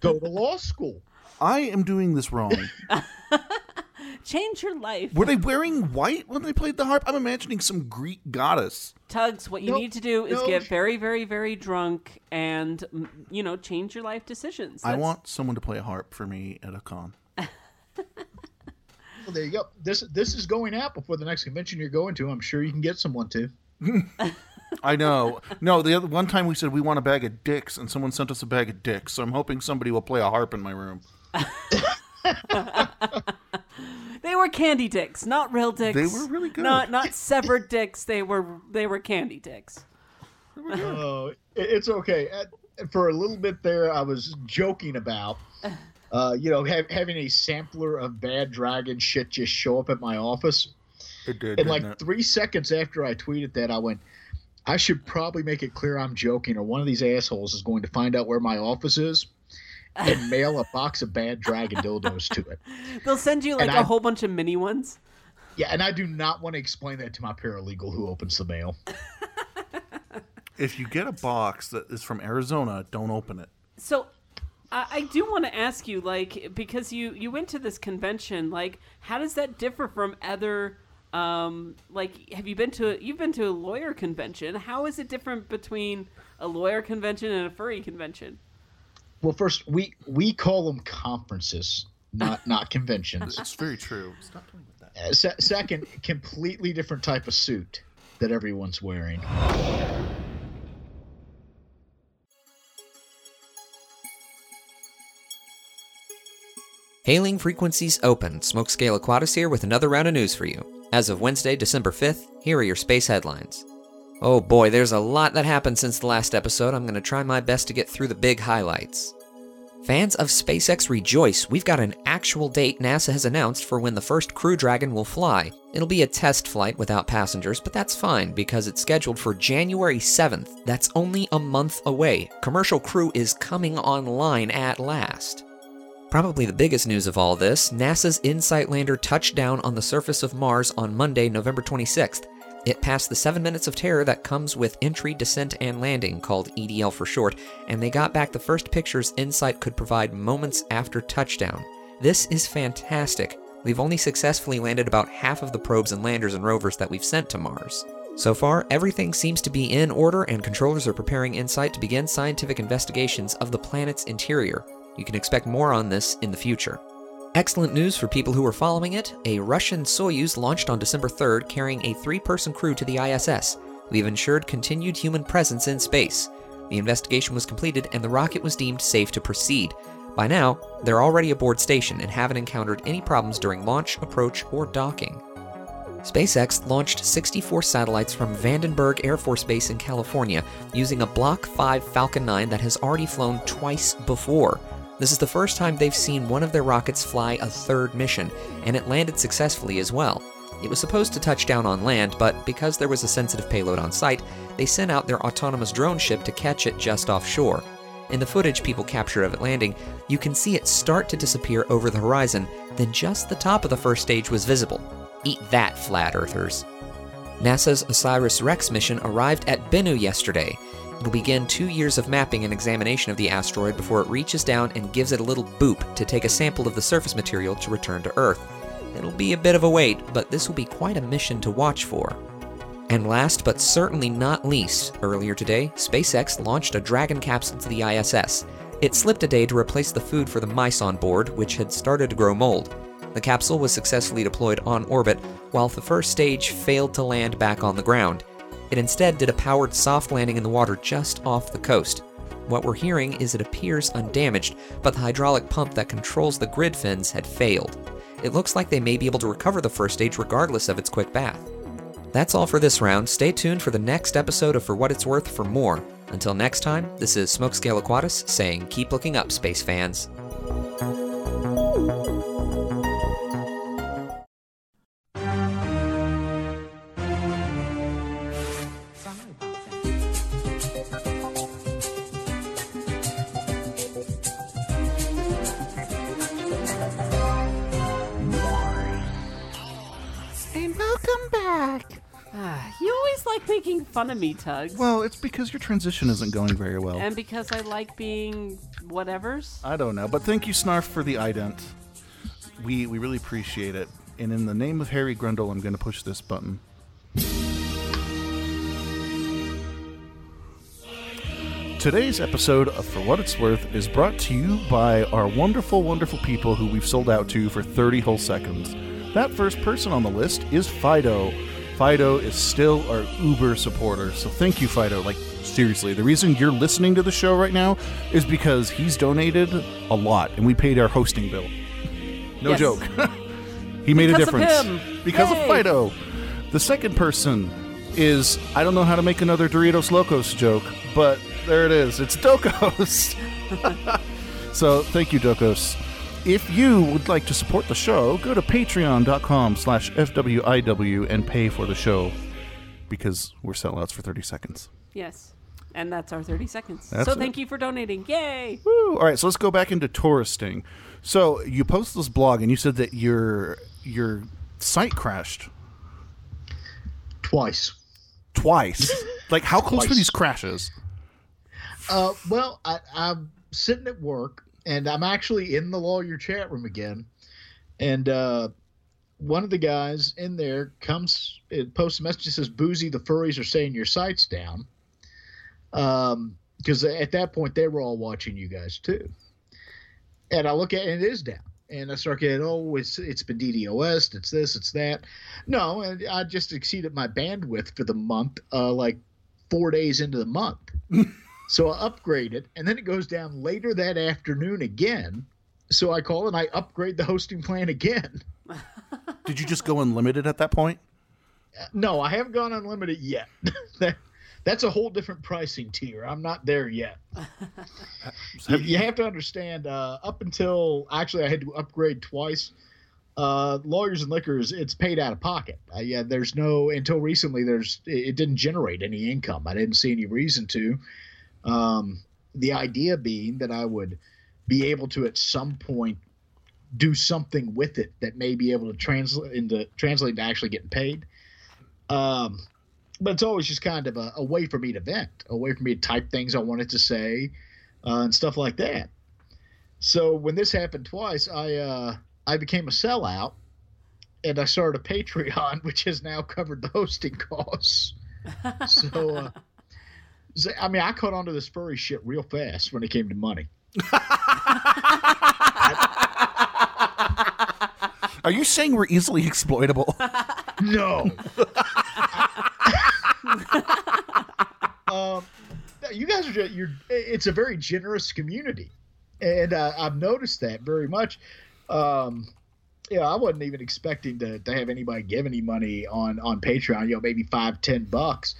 Go to law school. I am doing this wrong. Change your life. Were they wearing white when they played the harp? I'm imagining some Greek goddess. Tugs, what you Nope. need to do is No. get very, very, very drunk and, you know, change your life decisions. I want someone to play a harp for me at a con. Well, there you go. This this is going out before the next convention you're going to. I'm sure you can get someone to. I know. No, the other one time we said we want a bag of dicks, and someone sent us a bag of dicks. So I'm hoping somebody will play a harp in my room. They were candy dicks, not real dicks. They were really good. Not not severed dicks. They were they were candy dicks. Oh, it's okay. For a little bit there, I was joking about, uh, you know, ha- having a sampler of Bad Dragon shit just show up at my office. It did. And like it? three seconds after I tweeted that, I went, I should probably make it clear I'm joking, or one of these assholes is going to find out where my office is and mail a box of Bad Dragon dildos to it. They'll send you like And a I- whole bunch of mini ones. Yeah, and I do not want to explain that to my paralegal who opens the mail. if you get a box that is from Arizona, don't open it. So I, I do want to ask you, like, because you you went to this convention, like, how does that differ from other? Um, like, have you been to you've been to a lawyer convention? How is it different between a lawyer convention and a furry convention? Well, first we we call them conferences, not not conventions. It's very true. Stop playing with that. Uh, se- second, completely different type of suit that everyone's wearing. Hailing frequencies open. Smokescale Aquatis here with another round of news for you. As of Wednesday, December 5th, here are your space headlines. Oh boy, there's a lot that happened since the last episode. I'm going to try my best to get through the big highlights. Fans of SpaceX rejoice. We've got an actual date NASA has announced for when the first Crew Dragon will fly. It'll be a test flight without passengers, but that's fine because it's scheduled for January 7th. That's only a month away. Commercial crew is coming online at last. Probably the biggest news of all this NASA's InSight lander touched down on the surface of Mars on Monday, November 26th. It passed the seven minutes of terror that comes with entry, descent, and landing, called EDL for short, and they got back the first pictures InSight could provide moments after touchdown. This is fantastic. We've only successfully landed about half of the probes and landers and rovers that we've sent to Mars. So far, everything seems to be in order, and controllers are preparing InSight to begin scientific investigations of the planet's interior. You can expect more on this in the future. Excellent news for people who are following it. A Russian Soyuz launched on December 3rd carrying a three person crew to the ISS. We've ensured continued human presence in space. The investigation was completed and the rocket was deemed safe to proceed. By now, they're already aboard station and haven't encountered any problems during launch, approach, or docking. SpaceX launched 64 satellites from Vandenberg Air Force Base in California using a Block 5 Falcon 9 that has already flown twice before. This is the first time they've seen one of their rockets fly a third mission, and it landed successfully as well. It was supposed to touch down on land, but because there was a sensitive payload on site, they sent out their autonomous drone ship to catch it just offshore. In the footage people capture of it landing, you can see it start to disappear over the horizon, then just the top of the first stage was visible. Eat that, flat earthers. NASA's OSIRIS REx mission arrived at Bennu yesterday. It'll begin two years of mapping and examination of the asteroid before it reaches down and gives it a little boop to take a sample of the surface material to return to Earth. It'll be a bit of a wait, but this will be quite a mission to watch for. And last but certainly not least, earlier today, SpaceX launched a Dragon capsule to the ISS. It slipped a day to replace the food for the mice on board, which had started to grow mold. The capsule was successfully deployed on orbit, while the first stage failed to land back on the ground. It instead did a powered soft landing in the water just off the coast. What we're hearing is it appears undamaged, but the hydraulic pump that controls the grid fins had failed. It looks like they may be able to recover the first stage regardless of its quick bath. That's all for this round. Stay tuned for the next episode of For What It's Worth for more. Until next time, this is Smokescale Aquatus saying keep looking up, space fans. Back. Ah, you always like making fun of me, Tugs. Well, it's because your transition isn't going very well. and because I like being whatevers. I don't know, but thank you, Snarf, for the ident. We we really appreciate it. And in the name of Harry Grundle, I'm going to push this button. Today's episode of For What It's Worth is brought to you by our wonderful, wonderful people who we've sold out to for 30 whole seconds. That first person on the list is Fido. Fido is still our Uber supporter, so thank you, Fido. Like, seriously, the reason you're listening to the show right now is because he's donated a lot and we paid our hosting bill. No Yes. joke. he made a Because of difference. him. Because Yay. of Fido. The second person is I don't know how to make another Doritos Locos joke, but there it is. It's Dokos. so thank you, Dokos. If you would like to support the show, go to patreon.com slash FWIW and pay for the show because we're sellouts for 30 seconds. Yes. And that's our 30 seconds. That's so it. thank you for donating. Yay! Woo. All right, so let's go back into touristing. So you posted this blog and you said that your your site crashed Twice. twice. like how close were these crashes? Uh, well, I, I'm sitting at work, and I'm actually in the lawyer chat room again, and uh, one of the guys in there comes, it posts a message that says, "Boozy, the furries are saying your site's down." Um, because at that point they were all watching you guys too, and I look at it, it is down. And I start getting, oh, it's it's been DDoS, it's this, it's that. No, and I just exceeded my bandwidth for the month, uh, like four days into the month. So I upgrade it, and then it goes down later that afternoon again. So I call and I upgrade the hosting plan again. Did you just go unlimited at that point? No, I haven't gone unlimited yet. that, that's a whole different pricing tier. I'm not there yet. you, you have to understand. Uh, up until actually, I had to upgrade twice. Uh, lawyers and liquors, it's paid out of pocket. Uh, yeah, there's no until recently. There's it didn't generate any income. I didn't see any reason to. Um, the idea being that I would be able to at some point do something with it that may be able to translate into translate to actually getting paid. Um, but it's always just kind of a, a, way for me to vent, a way for me to type things I wanted to say, uh, and stuff like that. So when this happened twice, I uh, I became a sellout, and I started a Patreon, which has now covered the hosting costs. so, uh, so, I mean, I caught on to this furry shit real fast when it came to money. Are you saying we're easily exploitable? no. um, you guys are just, you're. It's a very generous community, and uh, I've noticed that very much. Um, yeah, I wasn't even expecting to, to have anybody give any money on on Patreon. You know, maybe five, ten bucks.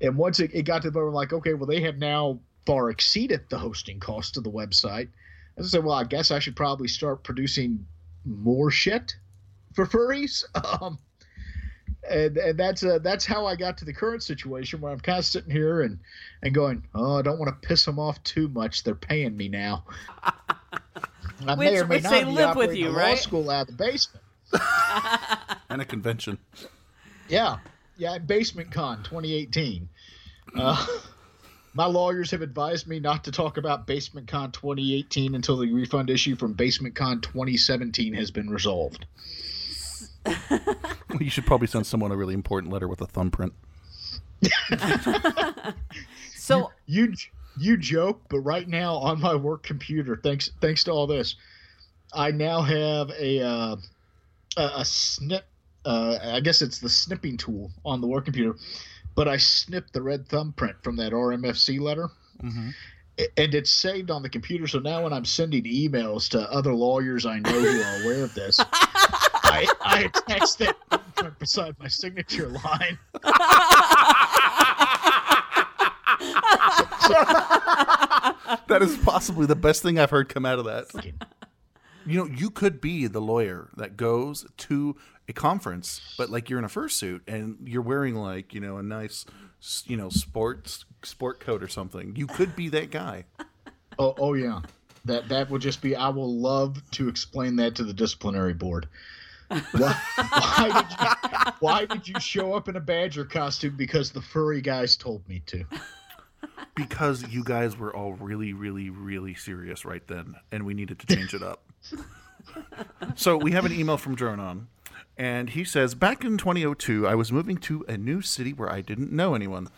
And once it, it got to the point, where like, okay, well, they have now far exceeded the hosting cost of the website. I said, well, I guess I should probably start producing more shit for furries. Um, and and that's uh, that's how I got to the current situation where I'm kind of sitting here and and going, oh, I don't want to piss them off too much. They're paying me now. I which, may or may which not they live with you, right? Law school out of the basement. and a convention. Yeah, yeah, Basement Con 2018. Uh, my lawyers have advised me not to talk about Basement Con 2018 until the refund issue from Basement Con 2017 has been resolved. you should probably send someone a really important letter with a thumbprint. so you, you you joke, but right now on my work computer, thanks thanks to all this, I now have a uh, a, a, snip. Uh, I guess it's the snipping tool on the work computer, but I snipped the red thumbprint from that RMFC letter. Mm-hmm. And it's saved on the computer, so now when I'm sending emails to other lawyers I know who are aware of this, I, I text that thumbprint beside my signature line. that is possibly the best thing I've heard come out of that. You know, you could be the lawyer that goes to a conference, but like you're in a fursuit and you're wearing like you know a nice, you know, sports sport coat or something. You could be that guy. Oh, oh yeah. That that would just be. I will love to explain that to the disciplinary board. Why, why, did you, why did you show up in a badger costume? Because the furry guys told me to because you guys were all really, really, really serious right then, and we needed to change it up. so we have an email from Dronon, and he says, Back in 2002, I was moving to a new city where I didn't know anyone.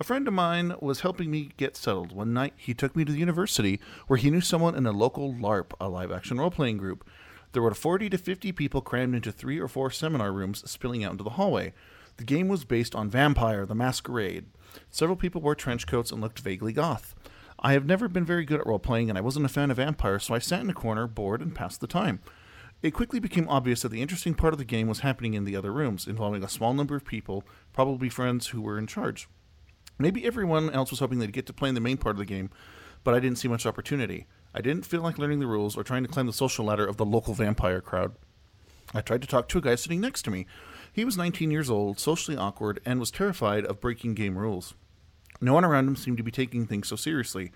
A friend of mine was helping me get settled. One night, he took me to the university where he knew someone in a local LARP, a live action role playing group. There were 40 to 50 people crammed into three or four seminar rooms spilling out into the hallway. The game was based on Vampire the Masquerade. Several people wore trench coats and looked vaguely goth. I have never been very good at role playing, and I wasn't a fan of vampires, so I sat in a corner, bored, and passed the time. It quickly became obvious that the interesting part of the game was happening in the other rooms, involving a small number of people, probably friends who were in charge. Maybe everyone else was hoping they'd get to play in the main part of the game, but I didn't see much opportunity. I didn't feel like learning the rules or trying to climb the social ladder of the local vampire crowd. I tried to talk to a guy sitting next to me, he was 19 years old, socially awkward, and was terrified of breaking game rules. No one around him seemed to be taking things so seriously.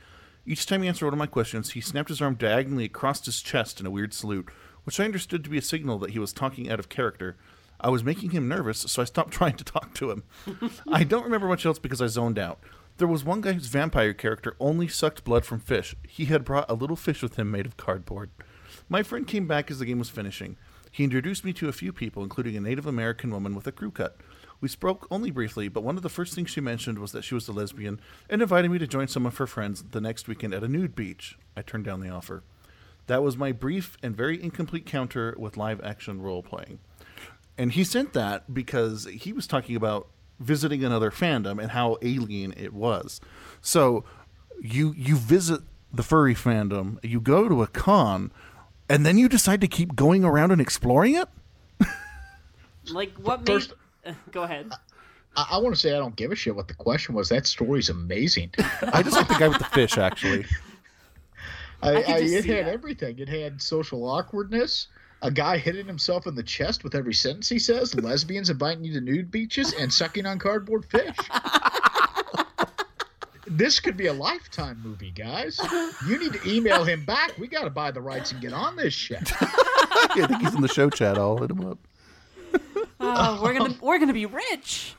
Each time he answered one of my questions, he snapped his arm diagonally across his chest in a weird salute, which I understood to be a signal that he was talking out of character. I was making him nervous, so I stopped trying to talk to him. I don't remember much else because I zoned out. There was one guy whose vampire character only sucked blood from fish. He had brought a little fish with him made of cardboard. My friend came back as the game was finishing. He introduced me to a few people, including a Native American woman with a crew cut. We spoke only briefly, but one of the first things she mentioned was that she was a lesbian and invited me to join some of her friends the next weekend at a nude beach. I turned down the offer. That was my brief and very incomplete counter with live action role playing. And he sent that because he was talking about visiting another fandom and how alien it was. So you you visit the furry fandom, you go to a con And then you decide to keep going around and exploring it? Like what made? First- Uh, go ahead. I, I want to say I don't give a shit what the question was. That story's amazing. I just like the guy with the fish, actually. I, I I, it had that. everything. It had social awkwardness, a guy hitting himself in the chest with every sentence he says, lesbians inviting you to nude beaches, and sucking on cardboard fish. this could be a lifetime movie, guys. You need to email him back. We got to buy the rights and get on this shit. I think he's in the show chat. I'll hit him up. Oh, we're gonna we're gonna be rich.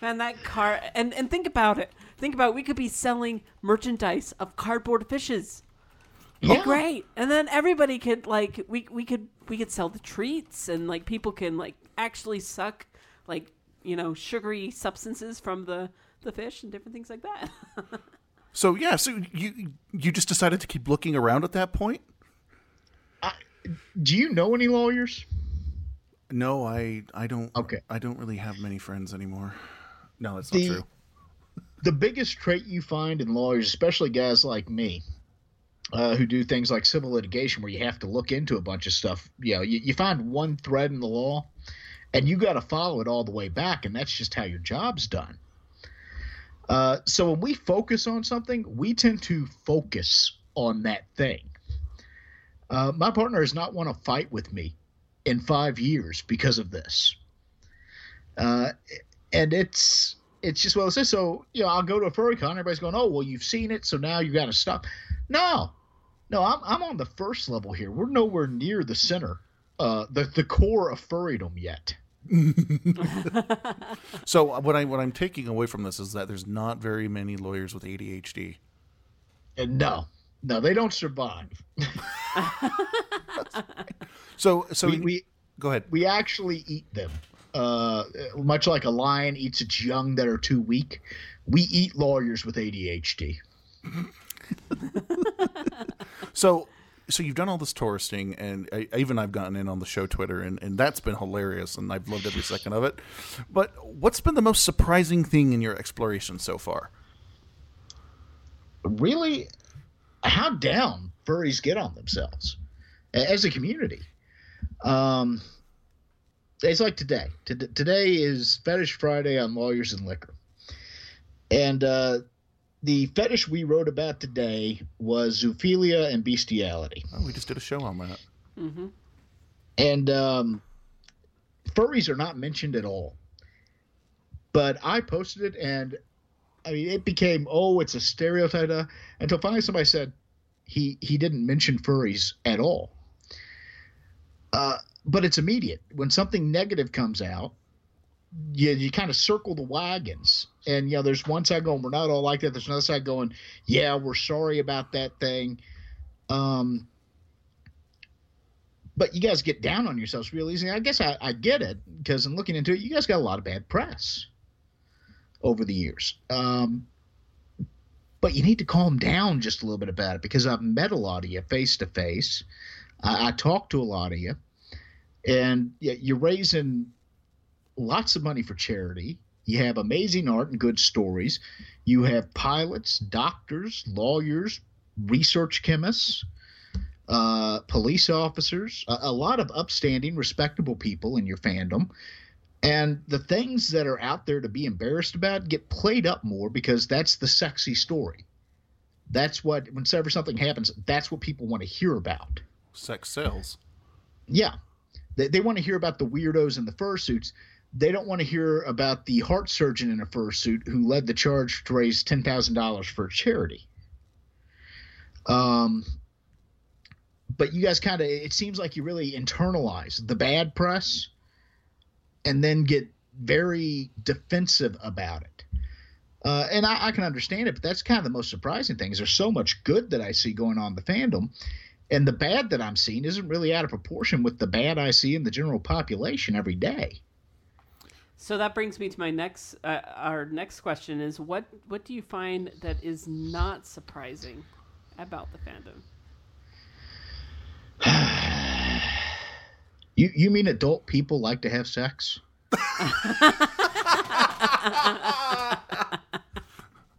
Man, that car and and think about it. Think about we could be selling merchandise of cardboard fishes. Yeah. Great, and then everybody could like we we could we could sell the treats and like people can like actually suck like you know sugary substances from the the fish and different things like that. So yeah, so you you just decided to keep looking around at that point? Do you know any lawyers? No, I I don't. Okay. I don't really have many friends anymore. No, that's not true. The biggest trait you find in lawyers, especially guys like me, uh, who do things like civil litigation, where you have to look into a bunch of stuff, you know, you, you find one thread in the law, and you got to follow it all the way back, and that's just how your job's done. Uh, so when we focus on something, we tend to focus on that thing. Uh, my partner has not want to fight with me in five years because of this. Uh, and it's it's just well, it's so you know I'll go to a furry con. Everybody's going, oh well, you've seen it, so now you got to stop. No, no, I'm I'm on the first level here. We're nowhere near the center, uh, the the core of furrydom yet. So uh, what I what I'm taking away from this is that there's not very many lawyers with ADHD. And no, no, they don't survive. So so we, we go ahead. we actually eat them. Uh, much like a lion eats its young that are too weak, we eat lawyers with ADHD. So so you've done all this touristing, and I, even I've gotten in on the show Twitter, and, and that's been hilarious, and I've loved every second of it. But what's been the most surprising thing in your exploration so far? really how down furries get on themselves as a community. Um, it's like today. T- today is Fetish Friday on Lawyers and Liquor. And uh, the fetish we wrote about today was zoophilia and bestiality. Oh, we just did a show on that. And um, furries are not mentioned at all. But I posted it, and I mean, it became oh, it's a stereotype. uh, Until finally somebody said he he didn't mention furries at all. Uh, but it's immediate when something negative comes out. You, you kind of circle the wagons, and you know there's one side going, "We're not all like that." There's another side going, "Yeah, we're sorry about that thing." Um, but you guys get down on yourselves real easy. I guess I, I get it because in looking into it, you guys got a lot of bad press over the years. Um, but you need to calm down just a little bit about it because I've met a lot of you face to face. I I talked to a lot of you, and y- you're raising lots of money for charity. You have amazing art and good stories. You have pilots, doctors, lawyers, research chemists uh, police officers, a, a lot of upstanding, respectable people in your fandom. And the things that are out there to be embarrassed about get played up more because that's the sexy story. That's what, whenever something happens, that's what people want to hear about. Sex sells. Yeah. They, they want to hear about the weirdos in the fursuits. They don't want to hear about the heart surgeon in a fursuit who led the charge to raise $10,000 for charity. Um, but you guys kind of, it seems like you really internalize the bad press and then get very defensive about it. Uh, and I, I can understand it, but that's kind of the most surprising thing is there's so much good that I see going on in the fandom and the bad that I'm seeing isn't really out of proportion with the bad I see in the general population every day. So that brings me to my next, uh, our next question is what what do you find that is not surprising about the fandom? You you mean adult people like to have sex?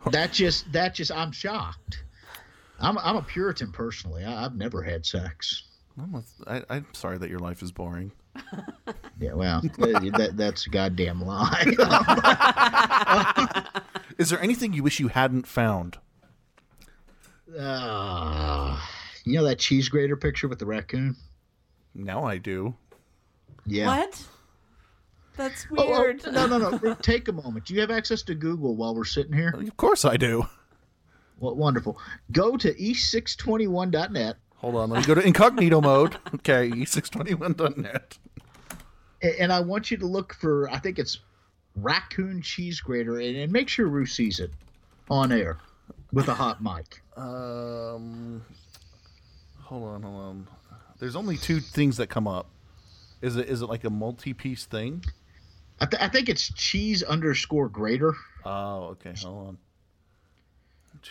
that just that just I'm shocked. I'm I'm a Puritan personally. I, I've never had sex. I'm, a- I, I'm sorry that your life is boring. Yeah, well, that that's a goddamn lie. Is there anything you wish you hadn't found? uh, you know that cheese grater picture with the raccoon? Now I do. Yeah. What? That's Oh, oh, weird. no, no, no. Take a moment. Do you have access to Google while we're sitting here? Of course I do. Well, wonderful. Go to e621.net Hold on, let me go to incognito mode. Okay, e e621.net. a- and I want you to look for, I think it's raccoon cheese grater, and, and make sure Rue sees it on air with a hot mic. Um, hold on, hold on. There's only two things that come up. Is it is it like a multi-piece thing? I, th- I think it's cheese underscore grater. Oh, okay. Hold on.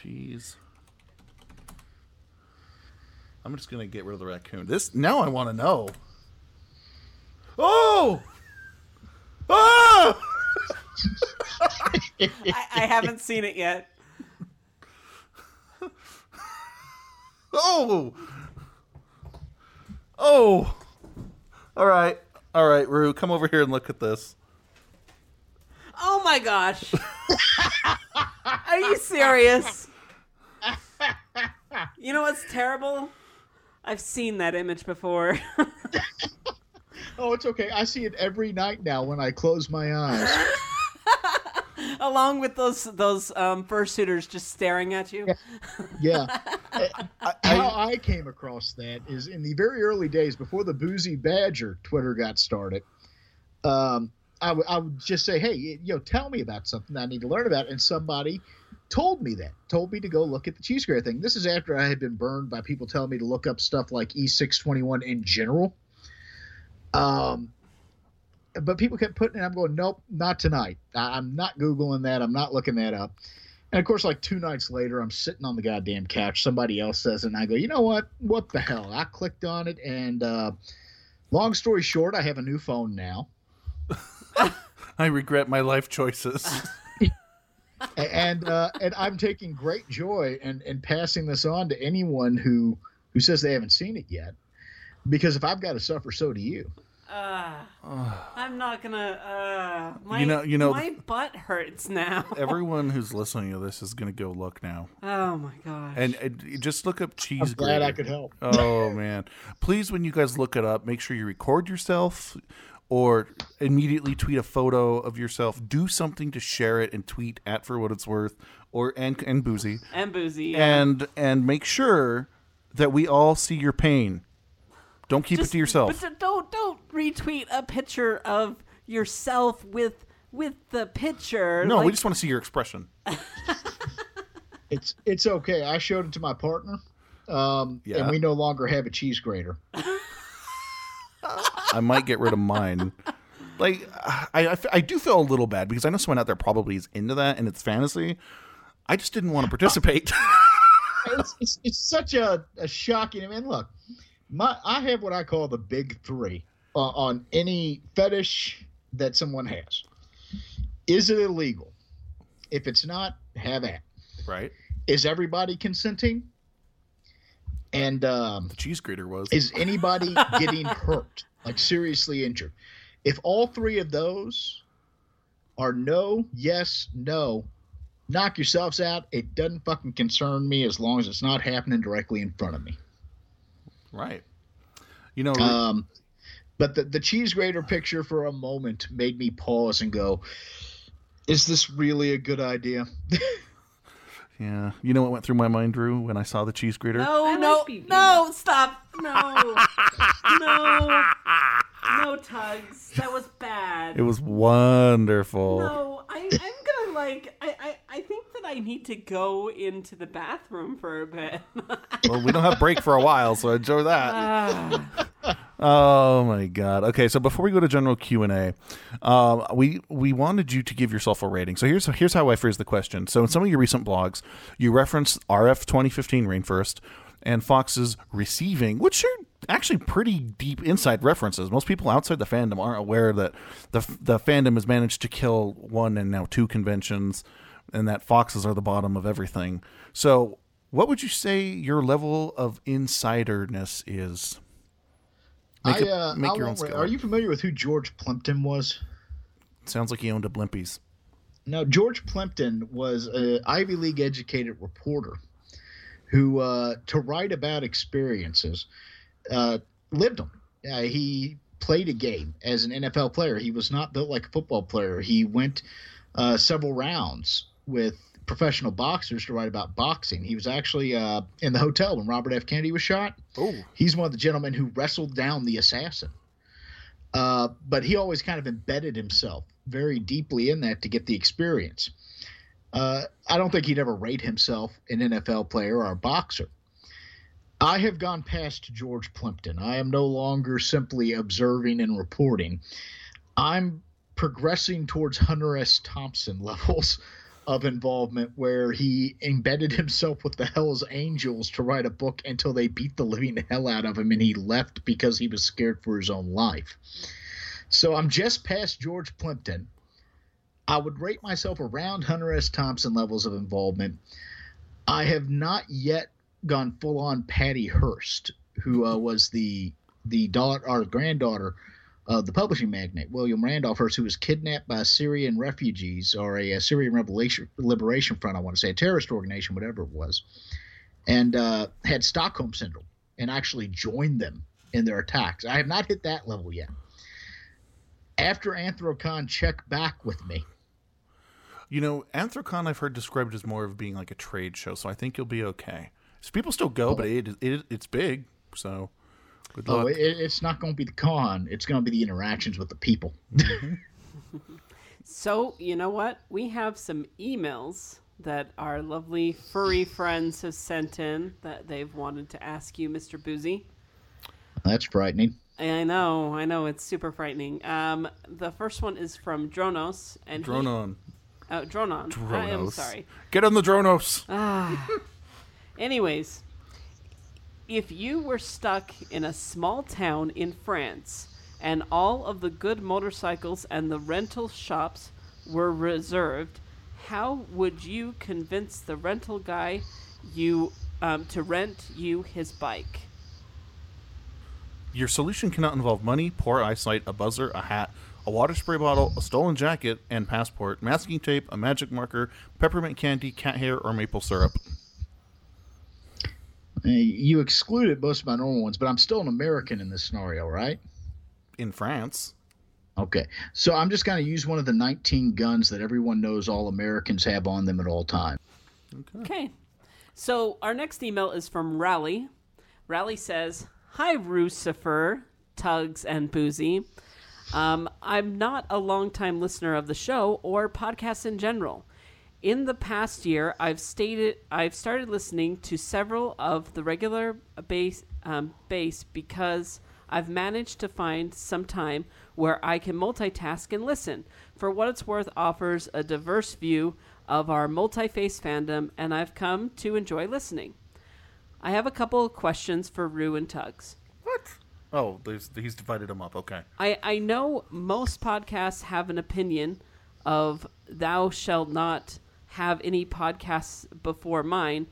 Cheese. I'm just gonna get rid of the raccoon. This now I want to know. Oh! Oh! I, I haven't seen it yet. Oh! Oh! All right, all right, Rue, come over here and look at this. Oh my gosh. Are you serious? You know what's terrible? I've seen that image before. Oh, it's okay. I see it every night now when I close my eyes. Along with those those um, fursuiters just staring at you. Yeah. Uh, How I came across that is in the very early days before the Boozy Badger Twitter got started. Um, I would- just say, hey, you know, tell me about something I need to learn about. And somebody told me that, told me to go look at the cheese grater thing. This is after I had been burned by people telling me to look up stuff like E621 in general. Um, but people kept putting it. I'm going, nope, not tonight. I, I'm not googling that. I'm not looking that up. And of course, like two nights later, I'm sitting on the goddamn couch. Somebody else says, and I go, you know what? What the hell? I clicked on it, and uh, long story short, I have a new phone now, I regret my life choices. And uh, and I'm taking great joy in, in passing this on to anyone who who says they haven't seen it yet, because if I've got to suffer, so do you. Uh, I'm not gonna. Uh, my, know- you know- my butt hurts now. Everyone who's listening to this is gonna go look now, Oh my gosh. and, and just look up cheese. I'm glad I could help. Oh man! Please, when you guys look it up, make sure you record yourself or immediately tweet a photo of yourself. Do something to share it and tweet at for what it's worth, or and and boozy, and boozy. yeah. and and make sure that we all see your pain. Don't keep it to yourself. But don't don't retweet a picture of yourself with with the picture. no, we just want to see your expression. It's it's okay. I showed it to my partner, um, Yeah. and we no longer have a cheese grater. I might get rid of mine. Like, I, I, I do feel a little bad because I know someone out there probably is into that and it's fantasy. I just didn't want to participate. it's, it's, it's such a, a shocking. I mean, look, my I have what I call the big three uh, on any fetish that someone has. Is it illegal? If it's not, have at. right? Is everybody consenting? And um, The cheese grater was. is anybody getting hurt, like seriously injured? If all three of those are no, yes, no, knock yourselves out. It doesn't fucking concern me as long as it's not happening directly in front of me. right. You know, Um, but the the cheese grater picture for a moment made me pause and go, "Is this really a good idea?" yeah. You know what went through my mind, Drew, when I saw the cheese grater? No, I no, BB. no! Stop! No, no, no, tugs. That was bad. It was wonderful. No, I, I'm gonna like. I, I, I think that I need to go into the bathroom for a bit. Well, we don't have break for a while, so enjoy that. Ah, Oh my god. Okay, so before we go to general Q and A, um, we we wanted you to give yourself a rating. So here's here's how I phrase the question. So in some of your recent blogs, you referenced RF 2015 RainFurrest and Fox's receiving, which are actually pretty deep inside references. Most people outside the fandom aren't aware that the the fandom has managed to kill one and now two conventions, and that Foxes are the bottom of everything. So What would you say your level of insiderness is? Make, I, it- uh, make your own scale. Are you familiar with who George Plimpton was? Sounds like he owned a Blimpies. Now, George Plimpton was an Ivy League educated reporter who, uh, to write about experiences, uh, lived them. Uh, he played a game as an NFL player. He was not built like a football player. He went uh, several rounds with professional boxers to write about boxing. He was actually uh, in the hotel when Robert F. Kennedy was shot. Oh, He's one of the gentlemen who wrestled down the assassin. Uh, but he always kind of embedded himself very deeply in that to get the experience. Uh, I don't think he'd ever rate himself an NFL player or a boxer. I have gone past George Plimpton. I am no longer simply observing and reporting. I'm progressing towards Hunter S. Thompson levels of involvement where he embedded himself with the Hell's Angels to write a book until they beat the living hell out of him and he left because he was scared for his own life. So I'm just past George Plimpton. I would rate myself around Hunter S. Thompson levels of involvement. I have not yet gone full on Patty Hearst, who uh, was the the daughter or granddaughter of the publishing magnate William Randolph Hearst, who was kidnapped by Syrian refugees or a, uh Syrian Liberation Liberation Front, I want to say a terrorist organization, whatever it was, and uh, had Stockholm syndrome and actually joined them in their attacks. I have not hit that level yet. After Anthrocon, check back with me. You know, Anthrocon I've heard described as more of being like a trade show, so I think you'll be okay. So people still go, but it, it it's big, so good luck. Oh, it, it's not going to be the con; it's going to be the interactions with the people. So, you know what? We have some emails that our lovely furry friends have sent in that they've wanted to ask you, Mr. Boozy. That's frightening. I know, I know, it's super frightening. Um, the first one is from Dronos, and he- Dronon. Oh, Dronon. I am sorry. Get on the Dronos. Ah. Anyways, if you were stuck in a small town in France and all of the good motorcycles and the rental shops were reserved, how would you convince the rental guy you um, to rent you his bike? Your solution cannot involve money, poor eyesight, a buzzer, a hat, a water spray bottle, a stolen jacket and passport, masking tape, a magic marker, peppermint candy, cat hair, or maple syrup. Uh, You excluded most of my normal ones, but I'm still an American in this scenario, right? In France, Okay, so I'm just going to use one of the 19 guns that everyone knows all Americans have on them at all times. Okay. So our next email is from Rally. Rally says, Hi, Rucifer, Tugs, and Boozy. Um, I'm not a longtime listener of the show or podcasts in general. In the past year, I've stated I've started listening to several of the regular base um, base because I've managed to find some time where I can multitask and listen. For what it's worth, offers a diverse view of our multi-face fandom, and I've come to enjoy listening. I have a couple of questions for Rue and Tugs. Oh, there's, he's divided them up. Okay. I, I know most podcasts have an opinion of thou shalt not have any podcasts before mine,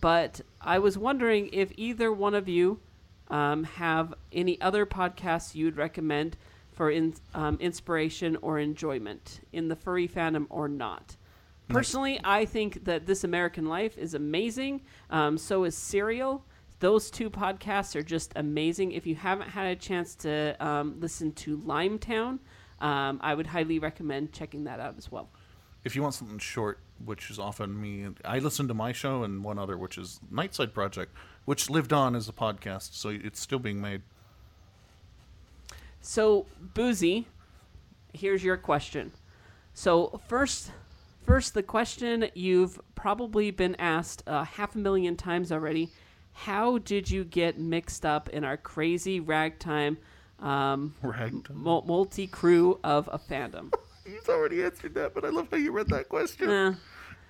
but I was wondering if either one of you um, have any other podcasts you'd recommend for in, um, inspiration or enjoyment in the furry fandom or not. Personally, I think that This American Life is amazing. Um, so is Serial. Those two podcasts are just amazing. If you haven't had a chance to um, listen to Limetown, um, I would highly recommend checking that out as well. If you want something short, which is often me, I listen to my show and one other, which is Nightside Project, which lived on as a podcast, so it's still being made. So, Boozy, here's your question. So, first, first the question you've probably been asked uh, half a million times already. How did you get mixed up in our crazy ragtime um, Ragtime. mul- multi-crew of a fandom? You've already answered that, but I love how you read that question. Eh,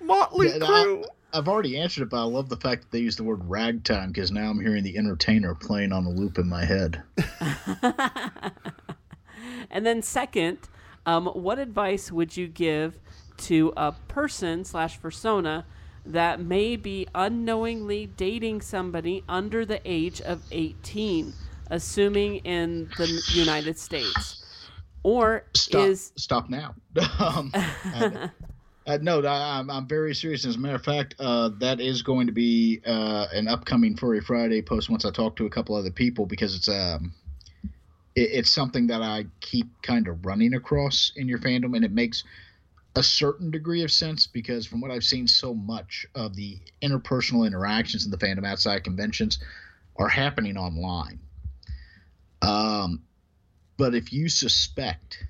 Motley Yeah, Crue. I, have already answered it, but I love the fact that they use the word ragtime because now I'm hearing the entertainer playing on a loop in my head. And then second, um, what advice would you give to a person slash persona that may be unknowingly dating somebody under the age of 18, assuming in the United States? Or Stop, is stop now. um, and, uh, no, I, I'm, I'm very serious. As a matter of fact, uh, that is going to be uh, an upcoming Furry Friday post once I talk to a couple other people because it's um, it, it's something that I keep kind of running across in your fandom, and it makes a certain degree of sense because from what I've seen, so much of the interpersonal interactions in the fandom outside conventions are happening online. Um, but if you suspect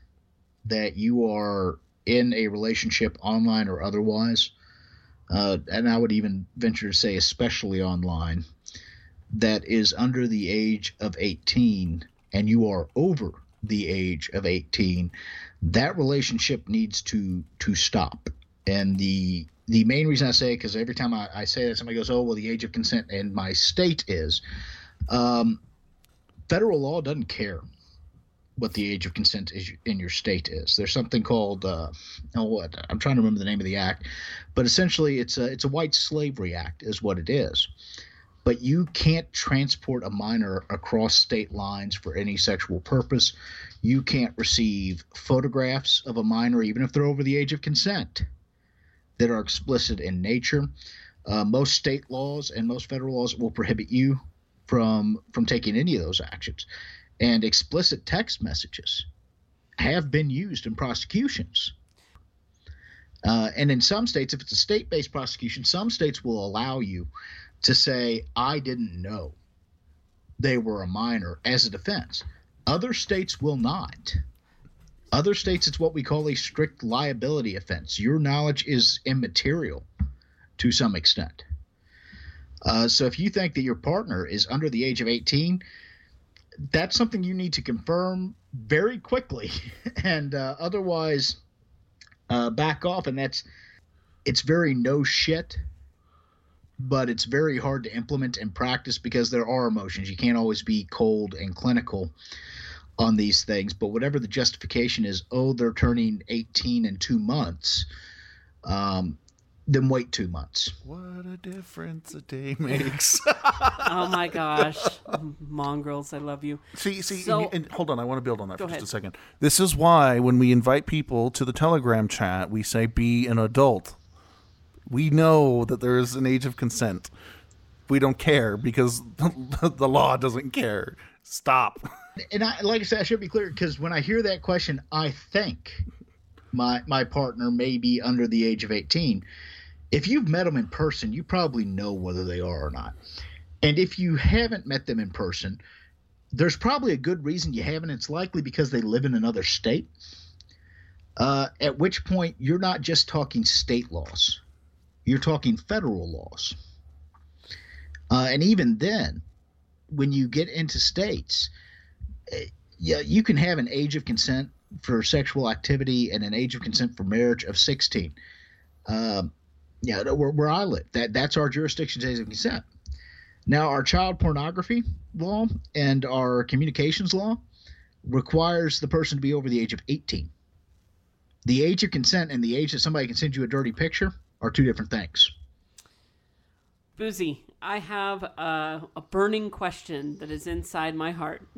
that you are in a relationship online or otherwise, uh, and I would even venture to say, especially online, that is under the age of 18 and you are over the age of 18, that relationship needs to to stop. And the the main reason I say because every time I, I say that, somebody goes, "Oh, well, the age of consent in my state is." Um, federal law doesn't care what the age of consent is in your state is. There's something called uh, oh what I'm trying to remember the name of the act, but essentially it's a it's a white slavery act is what it is. But you can't transport a minor across state lines for any sexual purpose. You can't receive photographs of a minor, even if they're over the age of consent, that are explicit in nature. Uh, most state laws and most federal laws will prohibit you from from taking any of those actions and explicit text messages have been used in prosecutions. Uh, and in some states, if it's a state based prosecution, some states will allow you to say, I didn't know they were a minor as a defense. Other states will not. Other states, it's what we call a strict liability offense. Your knowledge is immaterial to some extent. Uh, so if you think that your partner is under the age of 18, that's something you need to confirm very quickly, and uh, otherwise uh, back off. And that's it's very no shit, but it's very hard to implement and practice because there are emotions. You can't always be cold and clinical on these things. But whatever the justification is, oh, they're turning 18 in two months. Um, then wait two months. What a difference a day makes. oh my gosh, mongrels! I love you. see, see, So- and, and hold on, I want to build on that Go for just a second. This is why when we invite people to the Telegram chat, we say be an adult. We know that there is an age of consent. We don't care because the law doesn't care. Stop. and I, like I said, I should be clear because when I hear that question, I think my my partner may be under the age of 18. If you've met them in person, you probably know whether they are or not. And if you haven't met them in person, there's probably a good reason you haven't. It's likely because they live in another state. Uh, at which point, you're not just talking state laws, you're talking federal laws. Uh, and even then, when you get into states, eh, yeah, you can have an age of consent for sexual activity and an age of consent for marriage of 16. Um, yeah, where, where I live, that that's our jurisdiction's age of consent. Now, our child pornography law and our communications law requires the person to be over the age of 18. The age of consent and the age that somebody can send you a dirty picture are two different things. Boozy, I have a, a burning question that is inside my heart.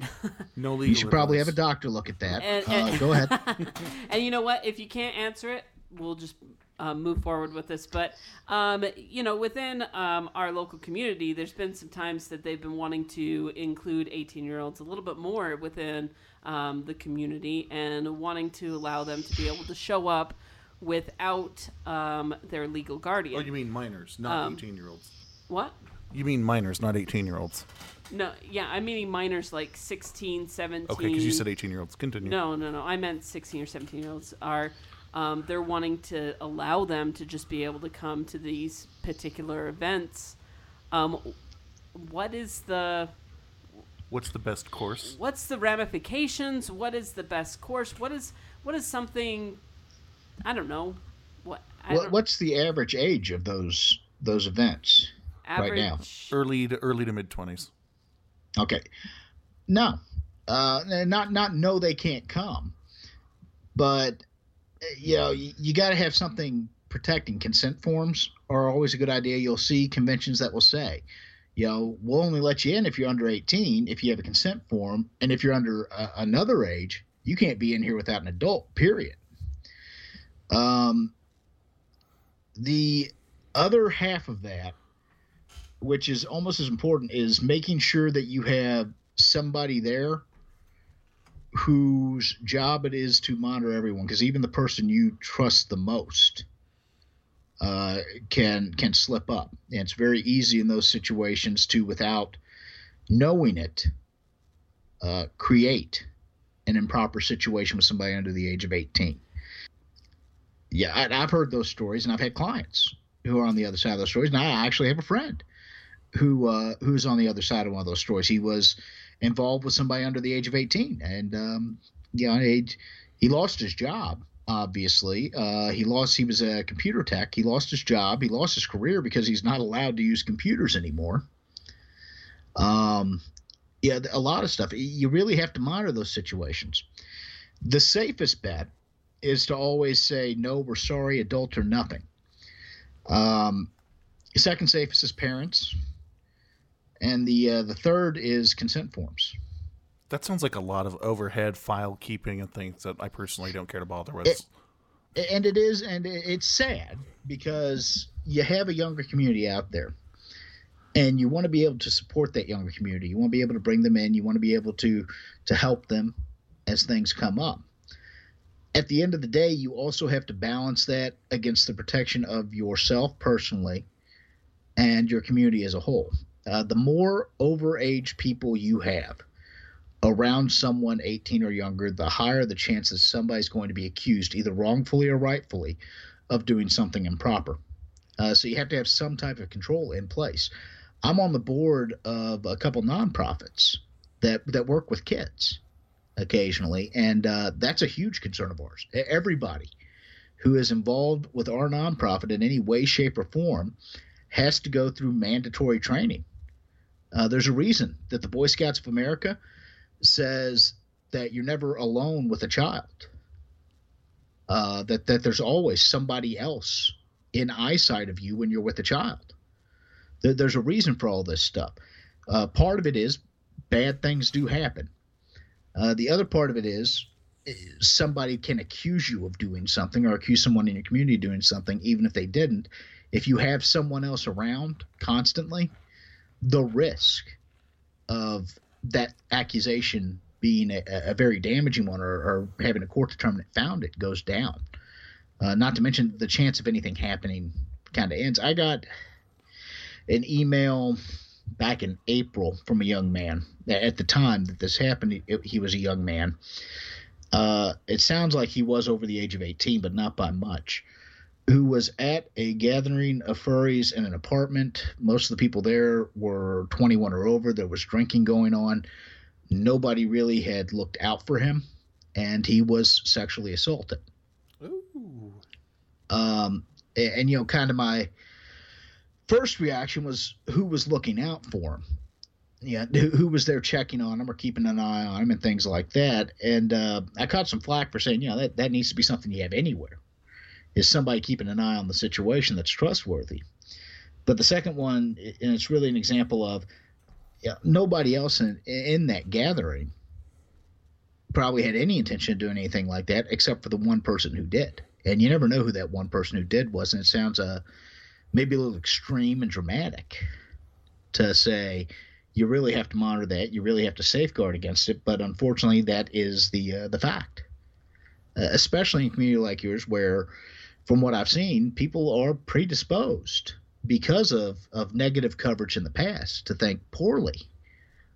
No legal. You should probably have a doctor look at that. And- uh, go ahead. and you know what? If you can't answer it, we'll just uh, move forward with this. But um, you know, within um, our local community, there's been some times that they've been wanting to include 18 year olds a little bit more within um, the community and wanting to allow them to be able to show up without um, their legal guardian. Oh, you mean minors, not Um, 18 year olds. what? You mean minors, not 18 year olds. No, yeah, I'm meaning minors like 16, 17. Okay, because you said 18 year olds. Continue. No, no, no. I meant 16 or 17 year olds are. Um, they're wanting to allow them to just be able to come to these particular events. Um, what is the What's the best course? what's the ramifications? What is the best course? What is what is something? I don't know. What I What, don't- what's the average age of those those events average? right now? Early to early to mid 20s. Okay, no, uh, not not no, they can't come, but uh, you know you, you got to have something protecting consent forms are always a good idea. You'll see conventions that will say, you know, we'll only let you in if you're under 18 if you have a consent form, and if you're under uh, another age, you can't be in here without an adult. Period. Um, the other half of that, which is almost as important, is making sure that you have somebody there whose job it is to monitor everyone because even the person you trust the most uh, can can slip up. And it's very easy in those situations to without knowing it uh, create an improper situation with somebody under the age of 18 yeah I, i've heard those stories and i've had clients who are on the other side of those stories and i actually have a friend who uh, who's on the other side of one of those stories. He was involved with somebody under the age of 18 and um, you know he, he lost his job obviously. Uh, he lost he was a computer tech. He lost his job. He lost his career because he's not allowed to use computers anymore. Um, yeah a lot of stuff. You really have to monitor those situations. The safest bet is to always say no we're sorry adult or nothing um, second safest is parents and the uh, the third is consent forms. That sounds like a lot of overhead file keeping and things that I personally don't care to bother with. It, and it is, and it's sad because you have a younger community out there, and you want to be able to support that younger community. You want to be able to bring them in. You want to be able to to help them as things come up. At the end of the day, you also have to balance that against the protection of yourself personally and your community as a whole. Uh, the more overage people you have around someone 18 or younger, the higher the chances somebody's going to be accused, either wrongfully or rightfully, of doing something improper. Uh, so you have to have some type of control in place. I'm on the board of a couple nonprofits that that work with kids occasionally, and uh, that's a huge concern of ours. Everybody who is involved with our nonprofit in any way, shape, or form has to go through mandatory training uh, there's a reason that the Boy Scouts of America says that you're never alone with a child. Uh, that that there's always somebody else in eyesight of you when you're with a child. There, there's a reason for all this stuff. Uh, part of it is bad things do happen. Uh, the other part of it is somebody can accuse you of doing something or accuse someone in your community of doing something, even if they didn't. If you have someone else around constantly, the risk of that accusation being a, a very damaging one or, or, having a court determine it found it goes down. Uh, not to mention the chance of anything happening kind of ends. I got an email back in April from a young man. At the time that this happened, he, he was a young man. Uh, it sounds like he was over the age of 18, but not by much who was at a gathering of furries in an apartment. Most of the people there were 21 or over. There was drinking going on. Nobody really had looked out for him, and he was sexually assaulted. Ooh. Um, and, and you know, kind of my first reaction was who was looking out for him. Yeah, who was there checking on him or keeping an eye on him and things like that. And uh, I caught some flack for saying, you know, that, that needs to be something you have anywhere is somebody keeping an eye on the situation that's trustworthy. But the second one, and it's really an example of you know, nobody else in, in that gathering probably had any intention of doing anything like that except for the one person who did. And you never know who that one person who did was. And it sounds uh, maybe a little extreme and dramatic to say you really have to monitor that. You really have to safeguard against it. But unfortunately, that is the uh, the fact, uh, especially in a community like yours where from what I've seen, people are predisposed because of, of negative coverage in the past to think poorly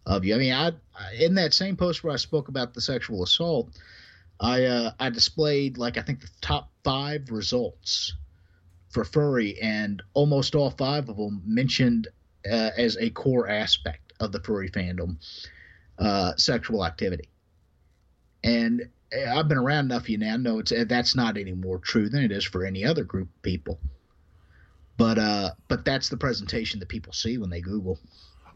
of you. I mean, I in that same post where I spoke about the sexual assault, I uh, I displayed like I think the top five results for furry, and almost all five of them mentioned uh, as a core aspect of the furry fandom uh, sexual activity. And I've been around enough you now know it's that's not any more true than it is for any other group of people. But uh, but that's the presentation that people see when they Google.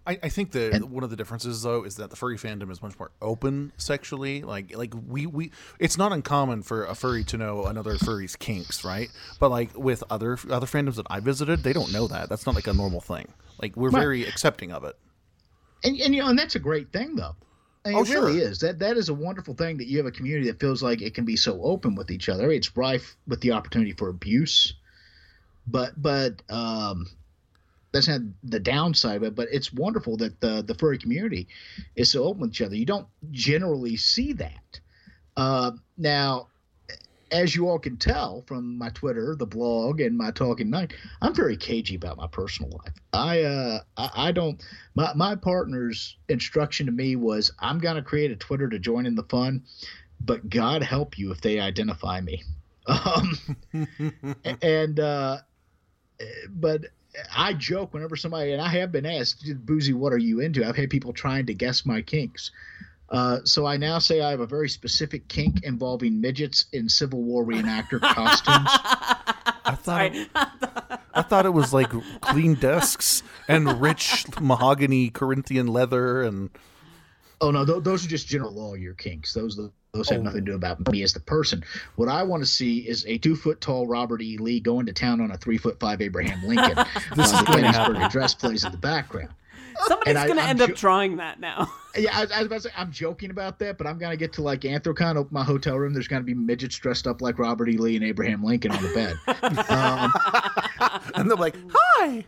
I, I think the one of the differences though is that the furry fandom is much more open sexually. Like like we we it's not uncommon for a furry to know another furry's kinks, right? But like with other other fandoms that I visited, they don't know that. That's not like a normal thing. Like we're Right. very accepting of it. and, and you know, and that's a great thing, though. I mean, Oh, it really is. That that is a wonderful thing that you have a community that feels like it can be so open with each other. It's rife with the opportunity for abuse, but but um, that's not the downside of it. But it's wonderful that the the furry community is so open with each other. You don't generally see that. Uh, now, as you all can tell from my Twitter, the blog, and my talking night, I'm very cagey about my personal life. I uh I, I don't my my partner's instruction to me was I'm gonna create a Twitter to join in the fun, but God help you if they identify me. Um and uh but I joke whenever somebody and I have been asked, Boozy, what are you into? I've had people trying to guess my kinks. Uh, so I now say I have a very specific kink involving midgets in Civil War reenactor costumes. I thought it, I thought it was like clean desks and rich mahogany Corinthian leather and Oh no, th- those are just general lawyer kinks. Those those have nothing to do about me as the person. What I want to see is a two foot tall Robert E. Lee going to town on a three foot five Abraham Lincoln. This uh, is the going to Gettysburg. Address plays in the background. Somebody's going to I'm end up ju- drawing that now. Yeah, I, I was about to say I'm joking about that, but I'm gonna get to like Anthrocon, open my hotel room. There's gonna be midgets dressed up like Robert E. Lee and Abraham Lincoln on the bed. um, and they're like, "Hi."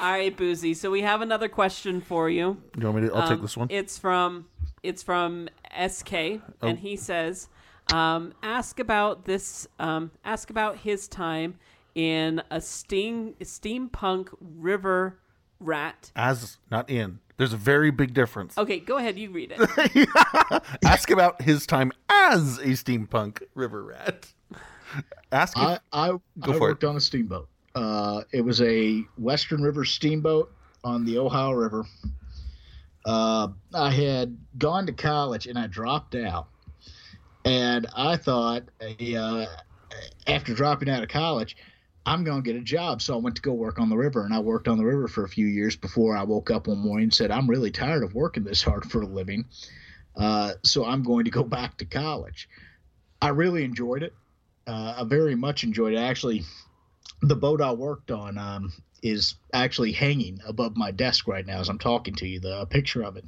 All right, Boozy. So we have another question for you. You want me to? I'll take Um, this one. It's from it's from SK, Oh. and he says, um, "Ask about this. Um, ask about his time in a steam steampunk river rat." As not in. There's a very big difference. Okay, go ahead. You read it. Ask about his time as a steampunk river rat. Ask if, I I, Go I for it. worked on a steamboat. Uh, it was a Western River steamboat on the Ohio River. Uh, I had gone to college and I dropped out, and I thought, uh, after dropping out of college, I'm going to get a job. So I went to go work on the river, and I worked on the river for a few years before I woke up one morning and said, I'm really tired of working this hard for a living. Uh, so I'm going to go back to college. I really enjoyed it. Uh, I very much enjoyed it. Actually, the boat I worked on um, is actually hanging above my desk right now as I'm talking to you. The picture of it.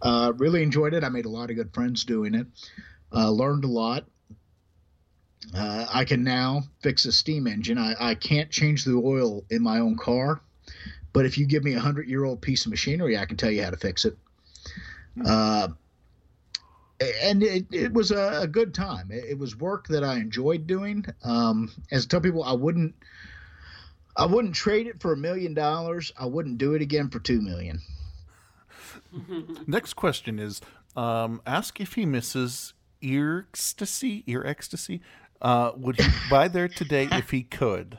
Uh, really enjoyed it. I made a lot of good friends doing it. Uh, learned a lot. Uh, I can now fix a steam engine. I, I can't change the oil in my own car, but if you give me a hundred year old piece of machinery, I can tell you how to fix it. Uh, and it, it was a, a good time. It, it was work that I enjoyed doing. Um, as I tell people, I wouldn't, I wouldn't trade it for a million dollars. I wouldn't do it again for two million. Next question is um, ask if he misses ear X-tacy. Ear X-tacy. Uh, would he buy there today if he could?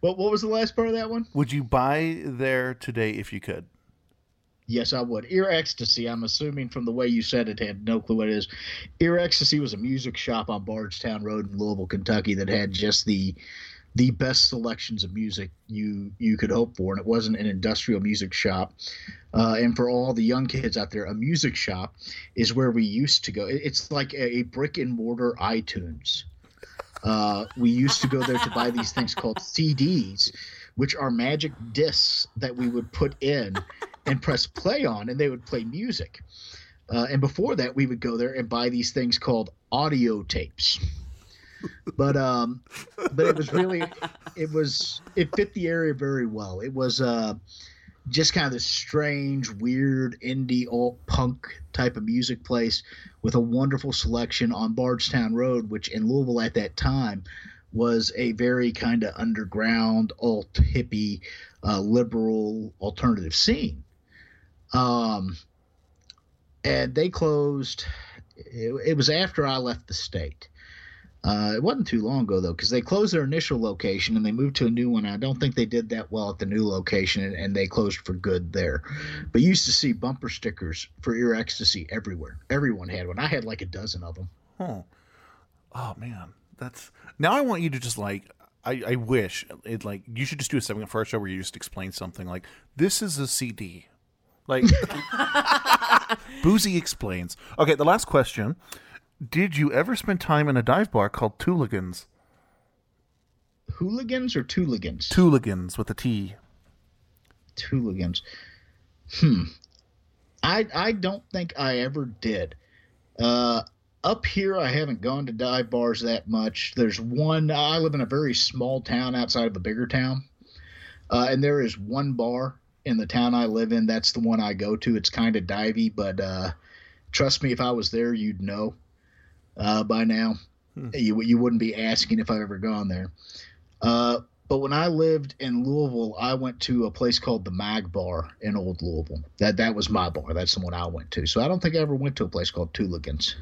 What What was the last part of that one? Would you buy there today if you could? Yes, I would. Ear X-tacy, I'm assuming from the way you said it, had no clue what it is. Ear X-tacy was a music shop on Bardstown Road in Louisville, Kentucky that had just the the best selections of music you you could hope for, and it wasn't an industrial music shop. Uh, and for all the young kids out there, a music shop is where we used to go. It's like a, a brick and mortar iTunes. Uh, we used to go there to buy these things called CDs, which are magic discs that we would put in and press play on, and they would play music. Uh, and before that, we would go there and buy these things called audio tapes. But um, but it was really, it was it fit the area very well. It was uh, just kind of this strange, weird indie alt punk type of music place with a wonderful selection on Bardstown Road, which in Louisville at that time was a very kind of underground, alt hippie, uh, liberal alternative scene. Um, and they closed. It, it was after I left the state. Uh, it wasn't too long ago though, because they closed their initial location and they moved to a new one. I don't think they did that well at the new location, and, and they closed for good there. But you used to see bumper stickers for ear X-tacy everywhere. Everyone had one. I had like a dozen of them. Huh. Oh man, That's now. I want you to just like. I, I wish it like you should just do a segment for our show where you just explain something like this is a CD, like Boozy explains. Okay, the last question: Did you ever spend time in a dive bar called Tooligans? Hooligans or Tooligans? Tooligans with a T. Tooligans. Hmm. I I don't think I ever did. Uh, up here, I haven't gone to dive bars that much. There's one. I live in a very small town outside of a bigger town, uh, and there is one bar in the town I live in. That's the one I go to. It's kind of divey, but uh, trust me, if I was there, you'd know uh, by now. You you wouldn't be asking if I've ever gone there. Uh, but when I lived in Louisville, I went to a place called the Mag Bar in Old Louisville. That that was my bar. That's the one I went to. So I don't think I ever went to a place called Tooligans.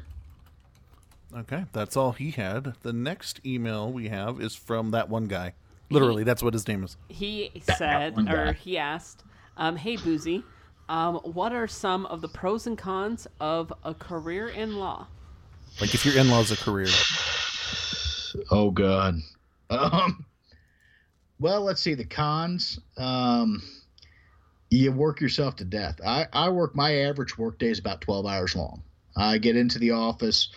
Okay, that's all he had. The next email we have is from that one guy. Literally, that's what his name is. He That said, one or he asked, um, "Hey Boozy, um, what are some of the pros and cons of a career in law?" Like if your in-laws a career. Oh God. Um. Well, let's see the cons. Um, you work yourself to death. I I work my average work day is about twelve hours long. I get into the office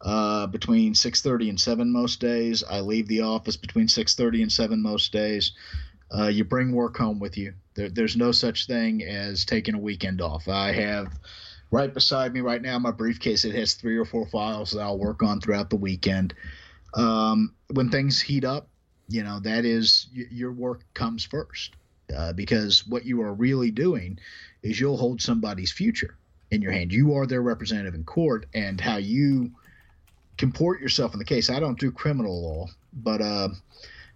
uh, between six thirty and seven most days. I leave the office between six thirty and seven most days. Uh, you bring work home with you. There, there's no such thing as taking a weekend off. I have right beside me right now my briefcase. It has three or four files that I'll work on throughout the weekend. Um, when things heat up, you know that is y- your work comes first uh, because what you are really doing is you'll hold somebody's future in your hand. You are their representative in court, and how you comport yourself in the case. I don't do criminal law, but uh,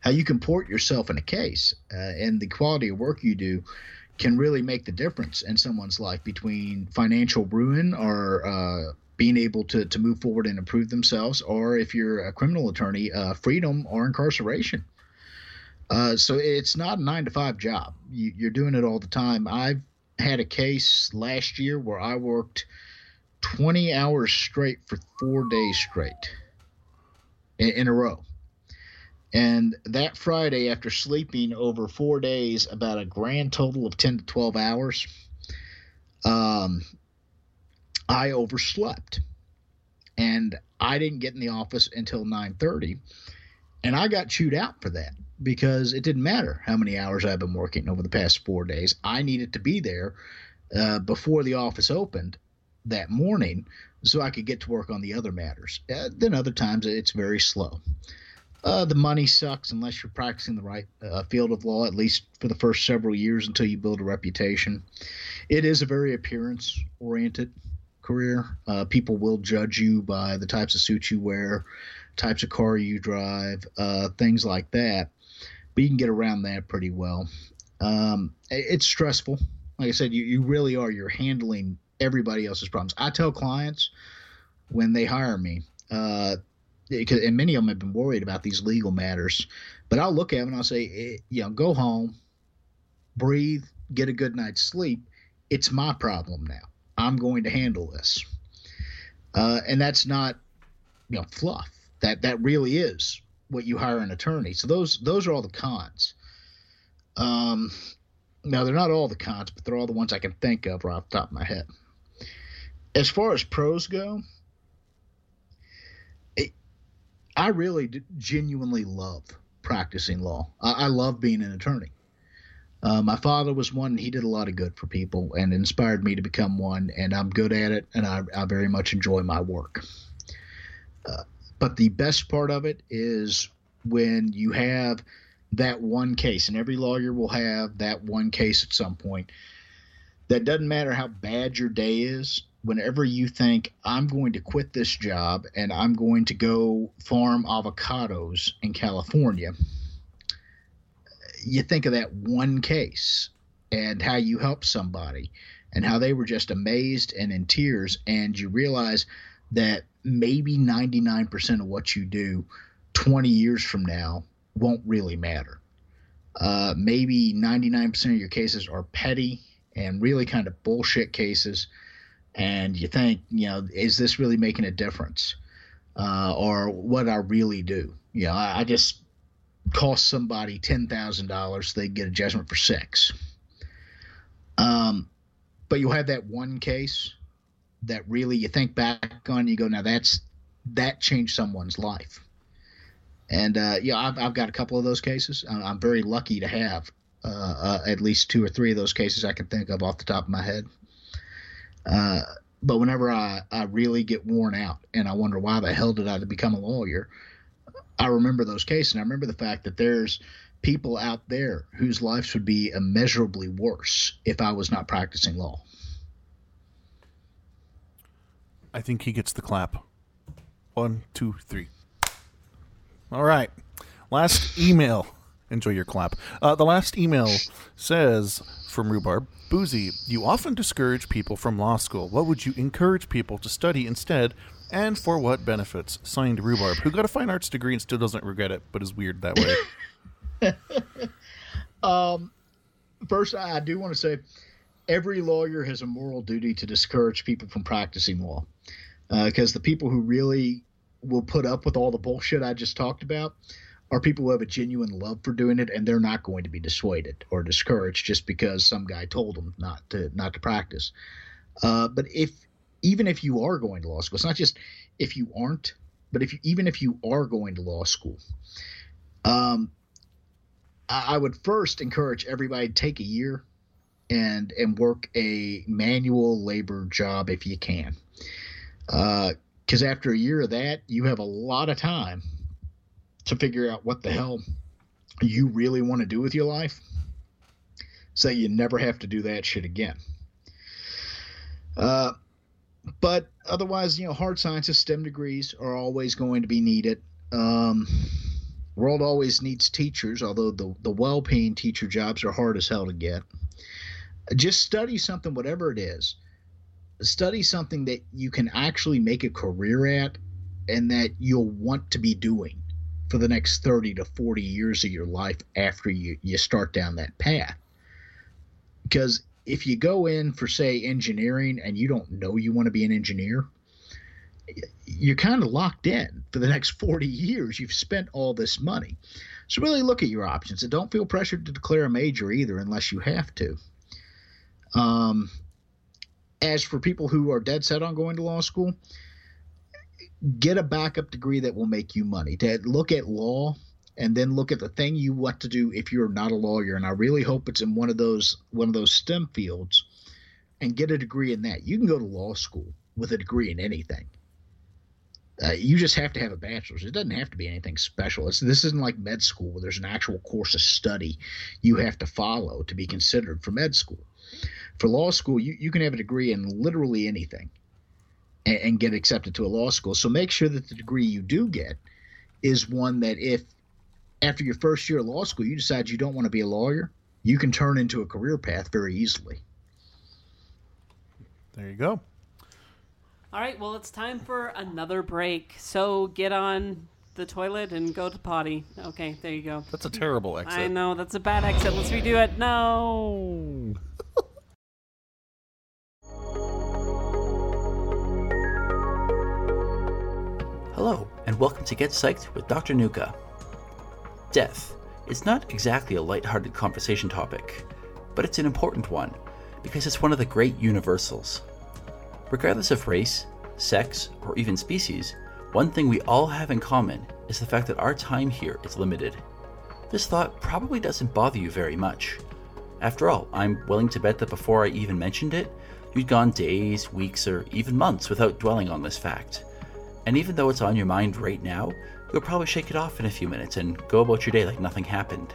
how you comport yourself in a case uh, and the quality of work you do can really make the difference in someone's life between financial ruin or uh, being able to, to move forward and improve themselves, or if you're a criminal attorney, uh, freedom or incarceration. Uh, so it's not a nine to five job. You, you're doing it all the time. I've had a case last year where I worked 20 hours straight for four days straight in, in a row. And that Friday, after sleeping over four days, about a grand total of 10 to 12 hours, um, I overslept. And I didn't get in the office until 9:30, and I got chewed out for that because it didn't matter how many hours I've been working over the past four days. I needed to be there uh, before the office opened that morning so I could get to work on the other matters. Uh, then other times it's very slow. Uh, the money sucks unless you're practicing the right uh, field of law, at least for the first several years until you build a reputation. It is a very appearance oriented career. Uh, people will judge you by the types of suits you wear, types of car you drive, uh, things like that. But you can get around that pretty well. Um, it's stressful. Like I said, you, you really are. You're handling everybody else's problems. I tell clients when they hire me, uh, and many of them have been worried about these legal matters, but I'll look at them and I'll say, eh, you know, go home, breathe, get a good night's sleep. It's my problem now. I'm going to handle this. Uh, and that's not, you know, fluff. That that really is what you hire an attorney. So those those are all the cons. Um, now they're not all the cons, but they're all the ones I can think of right off the top of my head. As far as pros go, it, I really d- genuinely love practicing law. I, I love being an attorney. Uh, my father was one, he did a lot of good for people and inspired me to become one, and I'm good at it, and I, I very much enjoy my work. Uh, but the best part of it is when you have that one case, and every lawyer will have that one case at some point. That doesn't matter how bad your day is. Whenever you think, I'm going to quit this job and I'm going to go farm avocados in California, you think of that one case and how you helped somebody and how they were just amazed and in tears. And you realize that maybe 99% of what you do 20 years from now won't really matter. Uh, maybe 99% of your cases are petty and really kind of bullshit cases. And you think, you know, is this really making a difference? uh, or what I really do. You know, I, I just cost somebody ten thousand dollars, they get a judgment for six. Um, but you'll have that one case that really you think back on, you go, now that's that changed someone's life. And uh, yeah, I've, I've got a couple of those cases. I'm very lucky to have uh, uh, at least two or three of those cases I can think of off the top of my head. Uh, but whenever I, I really get worn out and I wonder why the hell did I become a lawyer, I remember those cases and I remember the fact that there's people out there whose lives would be immeasurably worse if I was not practicing law. I think he gets the clap. One, two, three. All right. Last email. Enjoy your clap. Uh, the last email says from Rhubarb Boozy, you often discourage people from law school. What would you encourage people to study instead, and for what benefits? Signed Rhubarb, who got a fine arts degree and still doesn't regret it, but is weird that way. um, first, I do want to say every lawyer has a moral duty to discourage people from practicing law because uh, the people who really will put up with all the bullshit I just talked about are people who have a genuine love for doing it and they're not going to be dissuaded or discouraged just because some guy told them not to not to practice. Uh, but if even if you are going to law school, it's not just if you aren't, but if you, even if you are going to law school, um, I, I would first encourage everybody to take a year and and work a manual labor job if you can because uh, after a year of that, you have a lot of time to figure out what the hell you really want to do with your life. So you never have to do that shit again. Uh, but otherwise, you know, hard sciences, STEM degrees are always going to be needed. Um, world always needs teachers, although the, the well paying teacher jobs are hard as hell to get. Just study something, whatever it is study something that you can actually make a career at and that you'll want to be doing for the next 30 to 40 years of your life after you, you start down that path. Because if you go in for, say, engineering and you don't know you want to be an engineer, you're kind of locked in for the next 40 years. You've spent all this money. So really look at your options and don't feel pressured to declare a major either unless you have to. Um, as for people who are dead set on going to law school, get a backup degree that will make you money. To look at law and then look at the thing you want to do if you're not a lawyer. And I really hope it's in one of those one of those STEM fields and get a degree in that. You can go to law school with a degree in anything. Uh, you just have to have a bachelor's. It doesn't have to be anything special. It's, this isn't like med school where there's an actual course of study you have to follow to be considered for med school for law school, you, you can have a degree in literally anything and, and get accepted to a law school. So make sure that the degree you do get is one that if after your first year of law school you decide you don't want to be a lawyer, you can turn into a career path very easily. There you go. All right, well, it's time for another break. So get on the toilet and go to potty. Okay, there you go. That's a terrible exit. I know, that's a bad exit. Let's redo it. No. Hello, and welcome to Get Psyched with Dr. Nuka. Death. It's not exactly a light-hearted conversation topic, but it's an important one because it's one of the great universals. Regardless of race, sex, or even species, one thing we all have in common is the fact that our time here is limited. This thought probably doesn't bother you very much. After all, I'm willing to bet that before I even mentioned it, you'd gone days, weeks, or even months without dwelling on this fact. And even though it's on your mind right now, you'll probably shake it off in a few minutes and go about your day like nothing happened.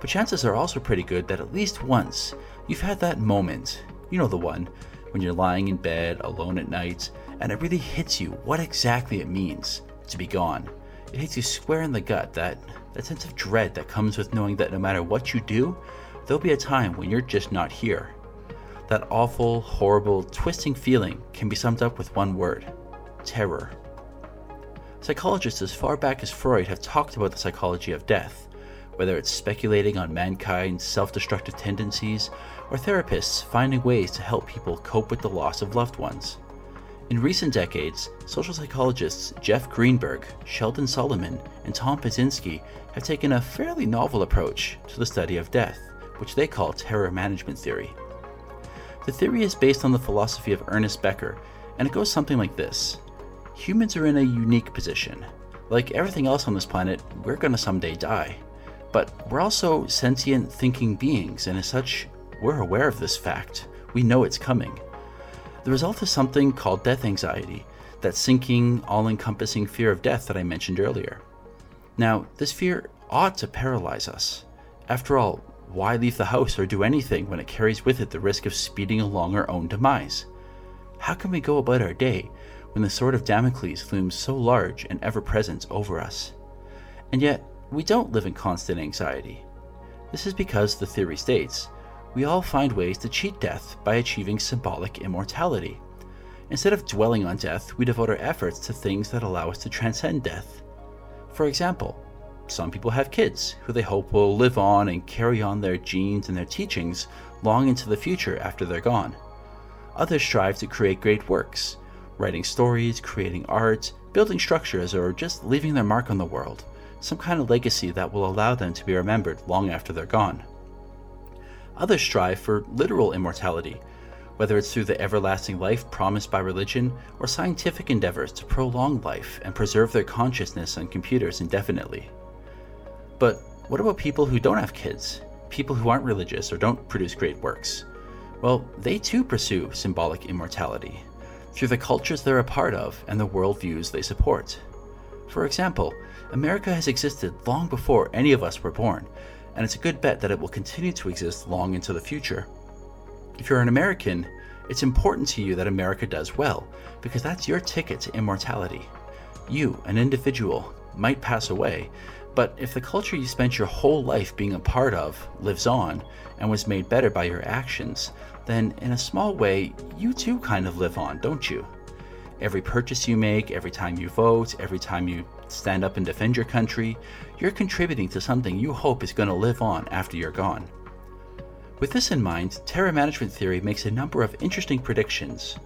But chances are also pretty good that at least once you've had that moment, you know the one, when you're lying in bed alone at night and it really hits you what exactly it means to be gone. It hits you square in the gut, that, that sense of dread that comes with knowing that no matter what you do, there'll be a time when you're just not here. That awful, horrible, twisting feeling can be summed up with one word terror. Psychologists as far back as Freud have talked about the psychology of death, whether it's speculating on mankind's self destructive tendencies or therapists finding ways to help people cope with the loss of loved ones. In recent decades, social psychologists Jeff Greenberg, Sheldon Solomon, and Tom Pyszczynski have taken a fairly novel approach to the study of death, which they call terror management theory. The theory is based on the philosophy of Ernest Becker, and it goes something like this Humans are in a unique position. Like everything else on this planet, we're gonna someday die. But we're also sentient, thinking beings, and as such, we're aware of this fact. We know it's coming. The result is something called death anxiety, that sinking, all encompassing fear of death that I mentioned earlier. Now, this fear ought to paralyze us. After all, why leave the house or do anything when it carries with it the risk of speeding along our own demise? How can we go about our day when the sword of Damocles looms so large and ever present over us? And yet, we don't live in constant anxiety. This is because, the theory states, we all find ways to cheat death by achieving symbolic immortality. Instead of dwelling on death, we devote our efforts to things that allow us to transcend death. For example, some people have kids who they hope will live on and carry on their genes and their teachings long into the future after they're gone. Others strive to create great works, writing stories, creating art, building structures, or just leaving their mark on the world, some kind of legacy that will allow them to be remembered long after they're gone. Others strive for literal immortality, whether it's through the everlasting life promised by religion or scientific endeavors to prolong life and preserve their consciousness on computers indefinitely. But what about people who don't have kids? People who aren't religious or don't produce great works? Well, they too pursue symbolic immortality through the cultures they're a part of and the worldviews they support. For example, America has existed long before any of us were born, and it's a good bet that it will continue to exist long into the future. If you're an American, it's important to you that America does well, because that's your ticket to immortality. You, an individual, might pass away, but if the culture you spent your whole life being a part of lives on and was made better by your actions, then in a small way, you too kind of live on, don't you? Every purchase you make, every time you vote, every time you stand up and defend your country, you're contributing to something you hope is going to live on after you're gone. With this in mind, terror management theory makes a number of interesting predictions.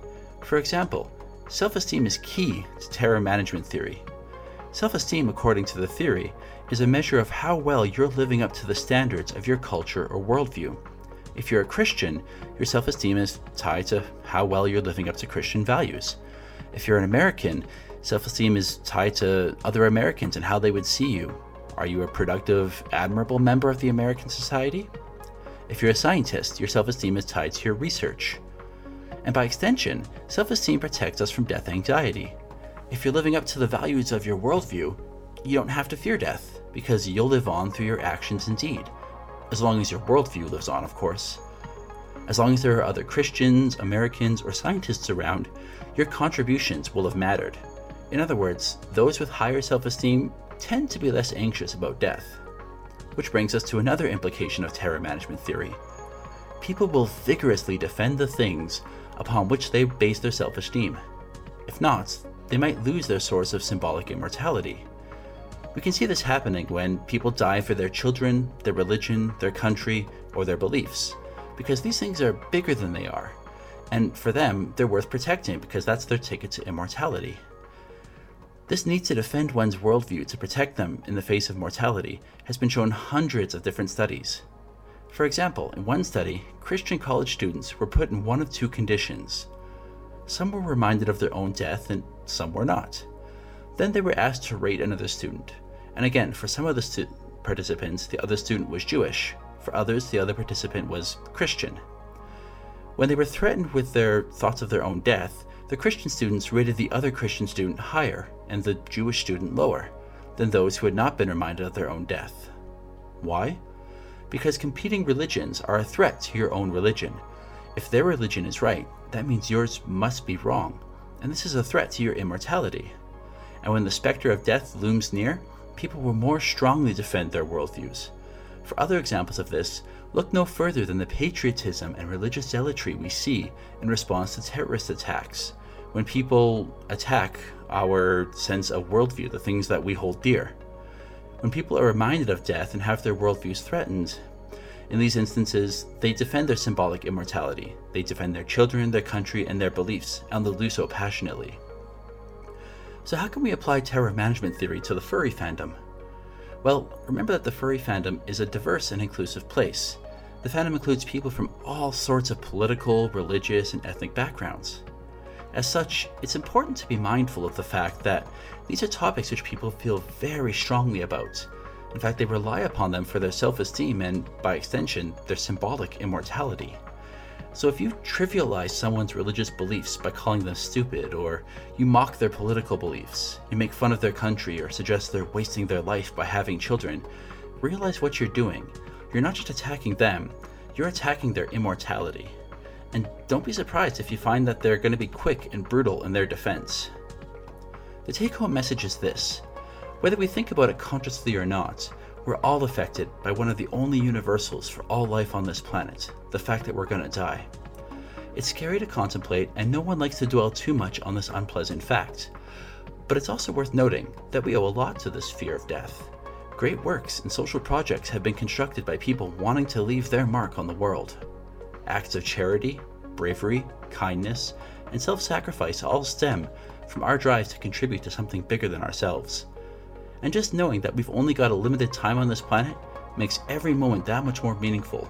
For example, self esteem is key to terror management theory. Self esteem, according to the theory, is a measure of how well you're living up to the standards of your culture or worldview. If you're a Christian, your self esteem is tied to how well you're living up to Christian values. If you're an American, self esteem is tied to other Americans and how they would see you. Are you a productive, admirable member of the American society? If you're a scientist, your self esteem is tied to your research. And by extension, self esteem protects us from death anxiety. If you're living up to the values of your worldview, you don't have to fear death because you'll live on through your actions and indeed. As long as your worldview lives on, of course. As long as there are other Christians, Americans, or scientists around, your contributions will have mattered. In other words, those with higher self esteem tend to be less anxious about death. Which brings us to another implication of terror management theory. People will vigorously defend the things upon which they base their self esteem. If not, they might lose their source of symbolic immortality. We can see this happening when people die for their children, their religion, their country, or their beliefs, because these things are bigger than they are. And for them, they're worth protecting because that's their ticket to immortality. This need to defend one's worldview to protect them in the face of mortality has been shown hundreds of different studies. For example, in one study, Christian college students were put in one of two conditions. Some were reminded of their own death and some were not. Then they were asked to rate another student. And again, for some of the stu- participants, the other student was Jewish. For others, the other participant was Christian. When they were threatened with their thoughts of their own death, the Christian students rated the other Christian student higher and the Jewish student lower than those who had not been reminded of their own death. Why? Because competing religions are a threat to your own religion. If their religion is right, that means yours must be wrong, and this is a threat to your immortality. And when the specter of death looms near, people will more strongly defend their worldviews. For other examples of this, look no further than the patriotism and religious zealotry we see in response to terrorist attacks, when people attack our sense of worldview, the things that we hold dear. When people are reminded of death and have their worldviews threatened, In these instances, they defend their symbolic immortality. They defend their children, their country, and their beliefs, and they'll do so passionately. So, how can we apply terror management theory to the furry fandom? Well, remember that the furry fandom is a diverse and inclusive place. The fandom includes people from all sorts of political, religious, and ethnic backgrounds. As such, it's important to be mindful of the fact that these are topics which people feel very strongly about. In fact, they rely upon them for their self esteem and, by extension, their symbolic immortality. So if you trivialize someone's religious beliefs by calling them stupid, or you mock their political beliefs, you make fun of their country, or suggest they're wasting their life by having children, realize what you're doing. You're not just attacking them, you're attacking their immortality. And don't be surprised if you find that they're going to be quick and brutal in their defense. The take home message is this whether we think about it consciously or not, we're all affected by one of the only universals for all life on this planet the fact that we're going to die. It's scary to contemplate, and no one likes to dwell too much on this unpleasant fact. But it's also worth noting that we owe a lot to this fear of death. Great works and social projects have been constructed by people wanting to leave their mark on the world. Acts of charity, bravery, kindness, and self sacrifice all stem from our drive to contribute to something bigger than ourselves. And just knowing that we've only got a limited time on this planet makes every moment that much more meaningful.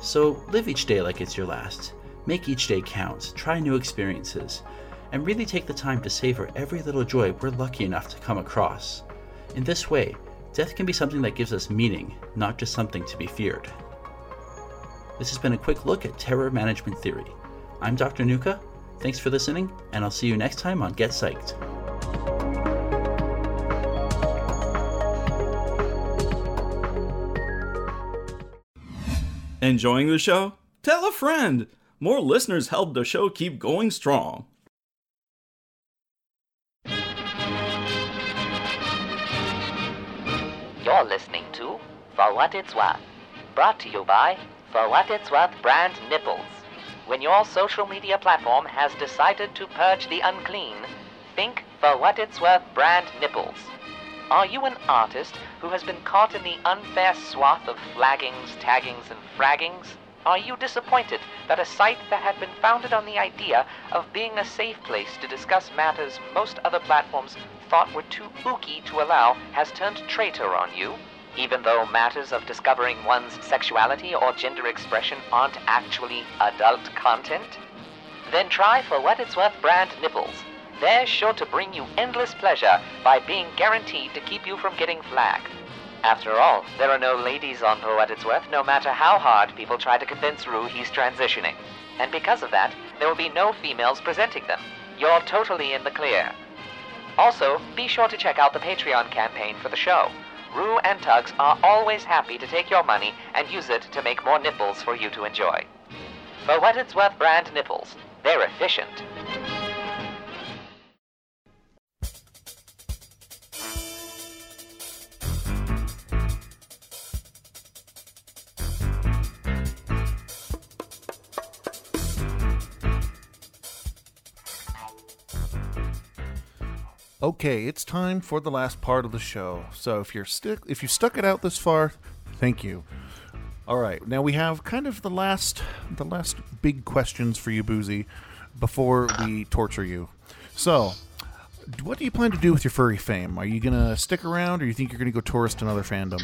So live each day like it's your last. Make each day count, try new experiences, and really take the time to savor every little joy we're lucky enough to come across. In this way, death can be something that gives us meaning, not just something to be feared. This has been a quick look at terror management theory. I'm Dr. Nuka. Thanks for listening, and I'll see you next time on Get Psyched. Enjoying the show? Tell a friend! More listeners help the show keep going strong. You're listening to For What It's Worth, brought to you by For What It's Worth brand nipples. When your social media platform has decided to purge the unclean, think For What It's Worth brand nipples. Are you an artist who has been caught in the unfair swath of flaggings, taggings, and fraggings? Are you disappointed that a site that had been founded on the idea of being a safe place to discuss matters most other platforms thought were too ooky to allow has turned traitor on you? Even though matters of discovering one's sexuality or gender expression aren't actually adult content? Then try for what it's worth brand nipples. They're sure to bring you endless pleasure by being guaranteed to keep you from getting flagged. After all, there are no ladies on What It's Worth, no matter how hard people try to convince Rue he's transitioning. And because of that, there will be no females presenting them. You're totally in the clear. Also, be sure to check out the Patreon campaign for the show. Rue and Tugs are always happy to take your money and use it to make more nipples for you to enjoy. For What It's Worth brand nipples, they're efficient. Okay, it's time for the last part of the show. So if you're stick if you stuck it out this far, thank you. All right, now we have kind of the last the last big questions for you, Boozy, before we torture you. So, what do you plan to do with your furry fame? Are you gonna stick around, or you think you're gonna go tourist another fandom?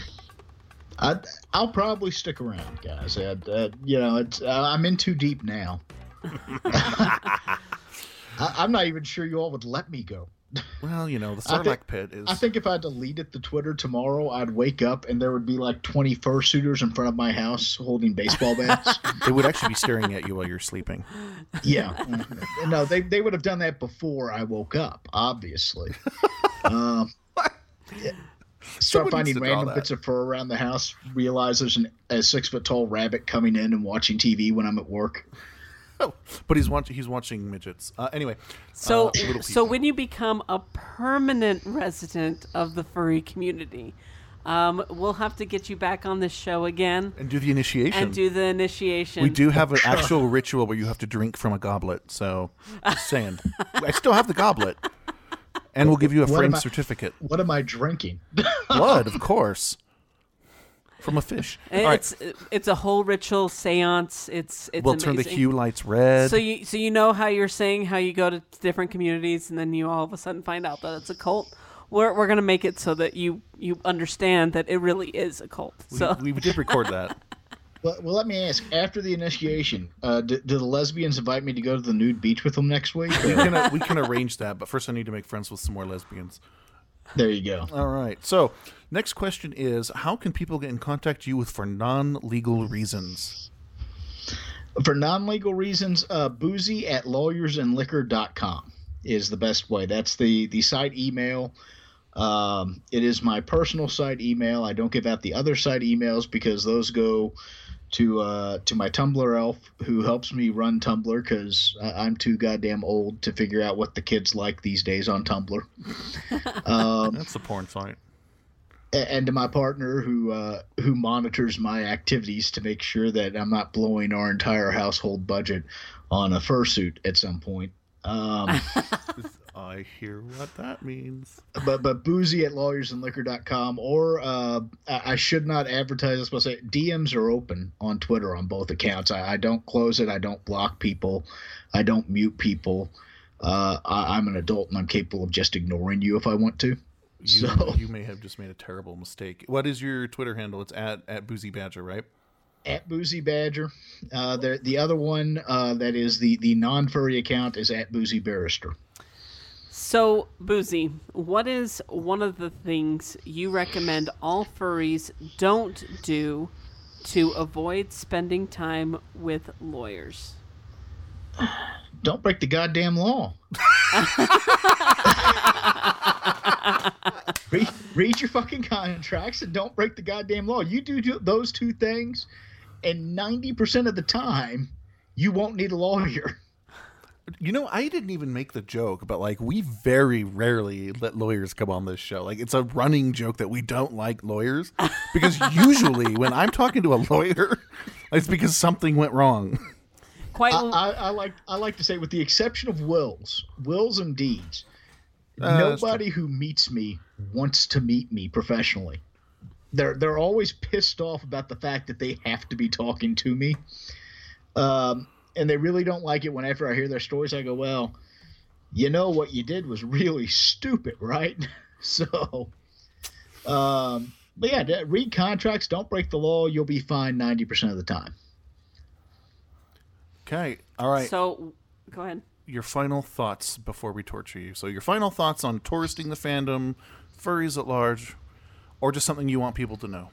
I, I'll probably stick around, guys. Uh, uh, you know, it's, uh, I'm in too deep now. I, I'm not even sure you all would let me go. Well, you know, the Sarlacc pit is. I think if I deleted the Twitter tomorrow, I'd wake up and there would be like 20 fursuiters in front of my house holding baseball bats. they would actually be staring at you while you're sleeping. yeah. No, they, they would have done that before I woke up, obviously. um, yeah. Start finding random bits of fur around the house, realize there's an, a six foot tall rabbit coming in and watching TV when I'm at work. But he's watching. He's watching midgets. Uh, anyway, So, uh, so when you become a permanent resident of the furry community, um, we'll have to get you back on this show again and do the initiation. and do the initiation. We do have an actual ritual where you have to drink from a goblet. So, just saying, I still have the goblet, and we'll give you a What framed I- certificate. What am I drinking? Blood, of course. From a fish. And All right, It's it's a whole ritual seance. It's it's we'll turn the hue lights red. So you so you know how you're saying how you go to different communities and then you all of a sudden find out that it's a cult. We're we're gonna make it so that you you understand that it really is a cult. So we, did record that. Well, well, let me ask. After the initiation, uh, do, do the lesbians invite me to go to the nude beach with them next week? We can, uh, we can arrange that, but first I need to make friends with some more lesbians. there you go. All right. So, next question is How can people get in contact you with for non legal reasons? For non-legal reasons, uh, boozy at lawyersandliquor.com is the best way. That's the the site email. Um, it is my personal site email. I don't give out the other site emails because those go to uh, to my Tumblr elf who helps me run Tumblr because I'm too goddamn old to figure out what the kids like these days on Tumblr. Um, That's the porn site. A- and to my partner who uh, who monitors my activities to make sure that I'm not blowing our entire household budget on a fursuit at some point. Um, I hear what that means. but but boozy at lawyersandliquor.com or uh, I, I should not advertise this, but say DMs are open on Twitter on both accounts. I, I don't close it. I don't block people. I don't mute people. Uh, I, I'm an adult and I'm capable of just ignoring you if I want to. You, So- you may have just made a terrible mistake. What is your Twitter handle? It's at, at Boozy Badger, right? at Boozy Badger. Uh, the the other one uh, that is the the non furry account is at Boozy Barrister. So, Boozy, what is one of the things you recommend all furries don't do to avoid spending time with lawyers? Don't break the goddamn law. read, read your fucking contracts and don't break the goddamn law. You do, do those two things, and ninety percent of the time, you won't need a lawyer. You know, I didn't even make the joke, but like, we very rarely let lawyers come on this show. Like, it's a running joke that we don't like lawyers because usually when I'm talking to a lawyer, it's because something went wrong. Quite. I, I, I like I like to say, with the exception of wills, wills and deeds, Uh, nobody who meets me wants to meet me professionally. They're they're always pissed off about the fact that they have to be talking to me, um, and they really don't like it. Whenever I hear their stories, I go, "Well, you know what you did was really stupid, right?" so, um, but yeah, read contracts. Don't break the law. You'll be fine ninety percent of the time. Okay. All right. So, go ahead. Your final thoughts before we torture you. So, your final thoughts on touristing the fandom, furries at large, or just something you want people to know.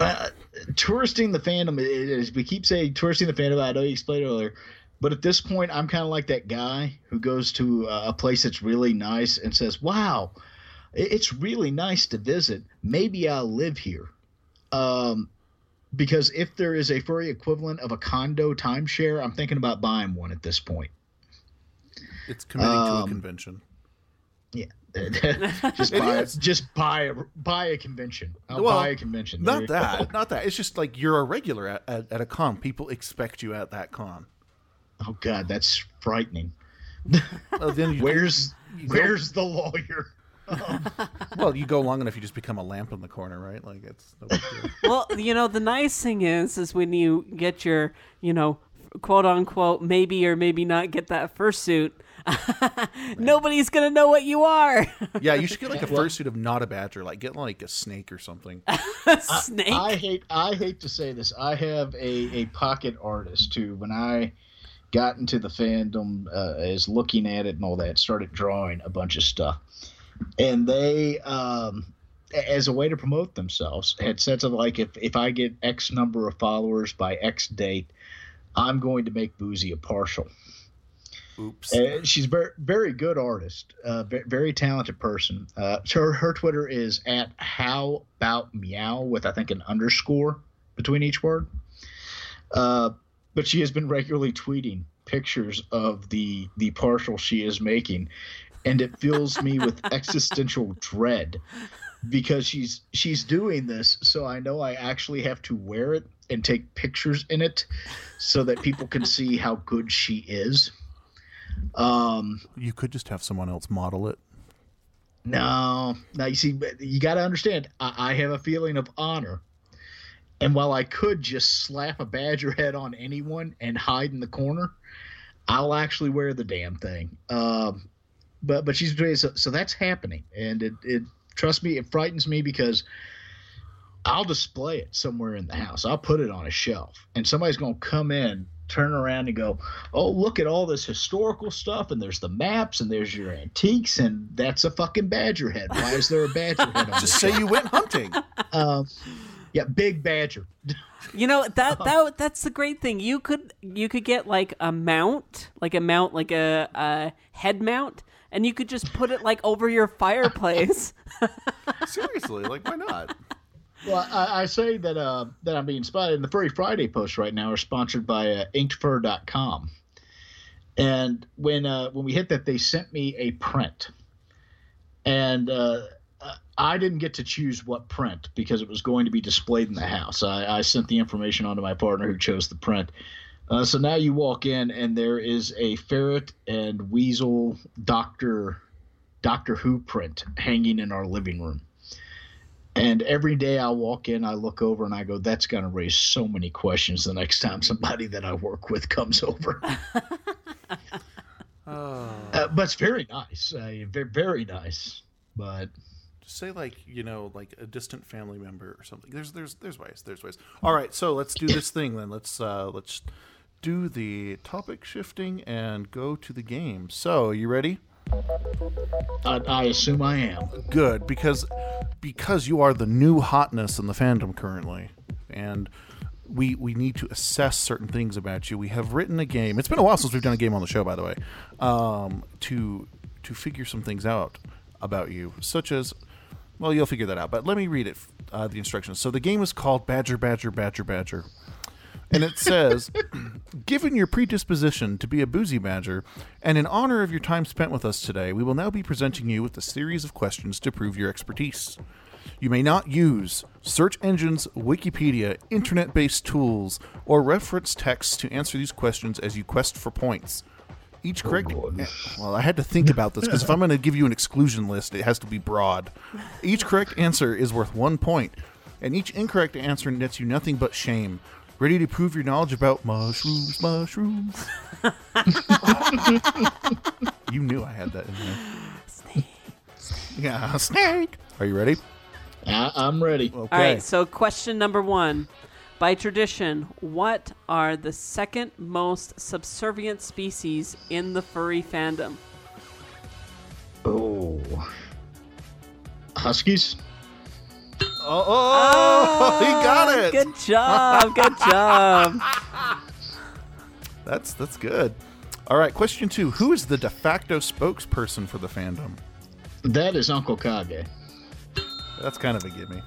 uh, touristing the fandom is we keep saying touristing the fandom. I know you explained earlier, but at this point, I'm kind of like that guy who goes to uh, a place that's really nice and says, "Wow, it's really nice to visit. Maybe I'll live here." Um, because if there is a furry equivalent of a condo timeshare, I'm thinking about buying one at this point. It's committing to a Um, convention. Yeah, just buy is. just buy a buy a convention. I'll Well, buy a convention. There Not you go. that. Not that. It's just like you're a regular at, at, at a con. People expect you at that con. Oh God, that's frightening. Then you, Where's you where's the lawyer? Well, you go long enough, you just become a lamp in the corner, right? Like it's no big deal. well, you know, the nice thing is, is when you get your, you know, quote unquote, maybe or maybe not get that fursuit, nobody's gonna know what you are. Yeah, you should get like a fursuit of not a badger. Like get like a snake or something. Snake. I hate I hate to say this. I have a, a pocket artist who, when I got into the fandom, uh, is looking at it and all that, started drawing a bunch of stuff, and they, um, as a way to promote themselves, had said something like, if if I get X number of followers by X date, I'm going to make Boozy a partial. Oops. Uh, she's very very good artist, uh, very talented person. Uh, so her her Twitter is at how about meow with I think an underscore between each word. Uh, but she has been regularly tweeting pictures of the the partial she is making, and it fills me with existential dread because she's she's doing this so I know I actually have to wear it and take pictures in it so that people can see how good she is. Um, You could just have someone else model it. No, now you see, you got to understand. I, I have a feeling of honor, and while I could just slap a badger head on anyone and hide in the corner, I'll actually wear the damn thing. Um, but but she's so, so that's happening, and it it trust me, it frightens me because I'll display it somewhere in the house. I'll put it on a shelf, and somebody's gonna come in, turn around, and go, "Oh, look at all this historical stuff, and there's the maps, and there's your antiques, and that's a fucking badger head. Why is there a badger head on Just this say you went hunting. Um, yeah, big badger. You know that that that's the great thing. You could you could get like a mount, like a mount, like a, a head mount, and you could just put it like over your fireplace. Seriously, like why not? Well, I, I say that uh, that I'm being spotted. And the Furry Friday posts right now are sponsored by uh, InkedFur.com. And when uh, when we hit that, they sent me a print, and uh, I didn't get to choose what print because it was going to be displayed in the house. I, I sent the information on to my partner who chose the print. Uh, so now you walk in and there is a ferret and weasel Doctor Doctor Who print hanging in our living room. And every day I walk in, I look over and I go, that's going to raise so many questions the next time somebody that I work with comes over. Uh, but it's very nice. Uh, very, very nice. But Just say like you know like a distant family member or something. There's there's there's ways. There's ways. All right, so let's do this thing then. Let's uh let's do the topic shifting and go to the game. So you ready? I, I assume I am. Good because because you are the new hotness in the fandom currently, and we we need to assess certain things about you. We have written a game. It's been a while since we've done a game on the show, by the way, um, to to figure some things out about you, such as well, you'll figure that out. But let me read it. Uh, the instructions. So the game is called Badger, Badger, Badger, Badger. And it says, Given your predisposition to be a boozy badger, and in honor of your time spent with us today, we will now be presenting you with a series of questions to prove your expertise. You may not use search engines, Wikipedia, internet based tools, or reference texts to answer these questions as you quest for points. Each oh, correct. well, I had to think about this because if I'm going to give you an exclusion list, it has to be broad. Each correct answer is worth one point, and each incorrect answer nets you nothing but shame. Ready to prove your knowledge about mushrooms, mushrooms? you knew I had that in there. Snake. Yeah, snake. Are you ready? I, I'm ready. Okay. All right, so question number one. By tradition, what are the second most subservient species in the furry fandom? Oh. Huskies? Oh, oh, he got it. Good job. Good job. That's that's good. All right, question two. Who is the de facto spokesperson for the fandom? That is Uncle Kage. That's kind of a gimme.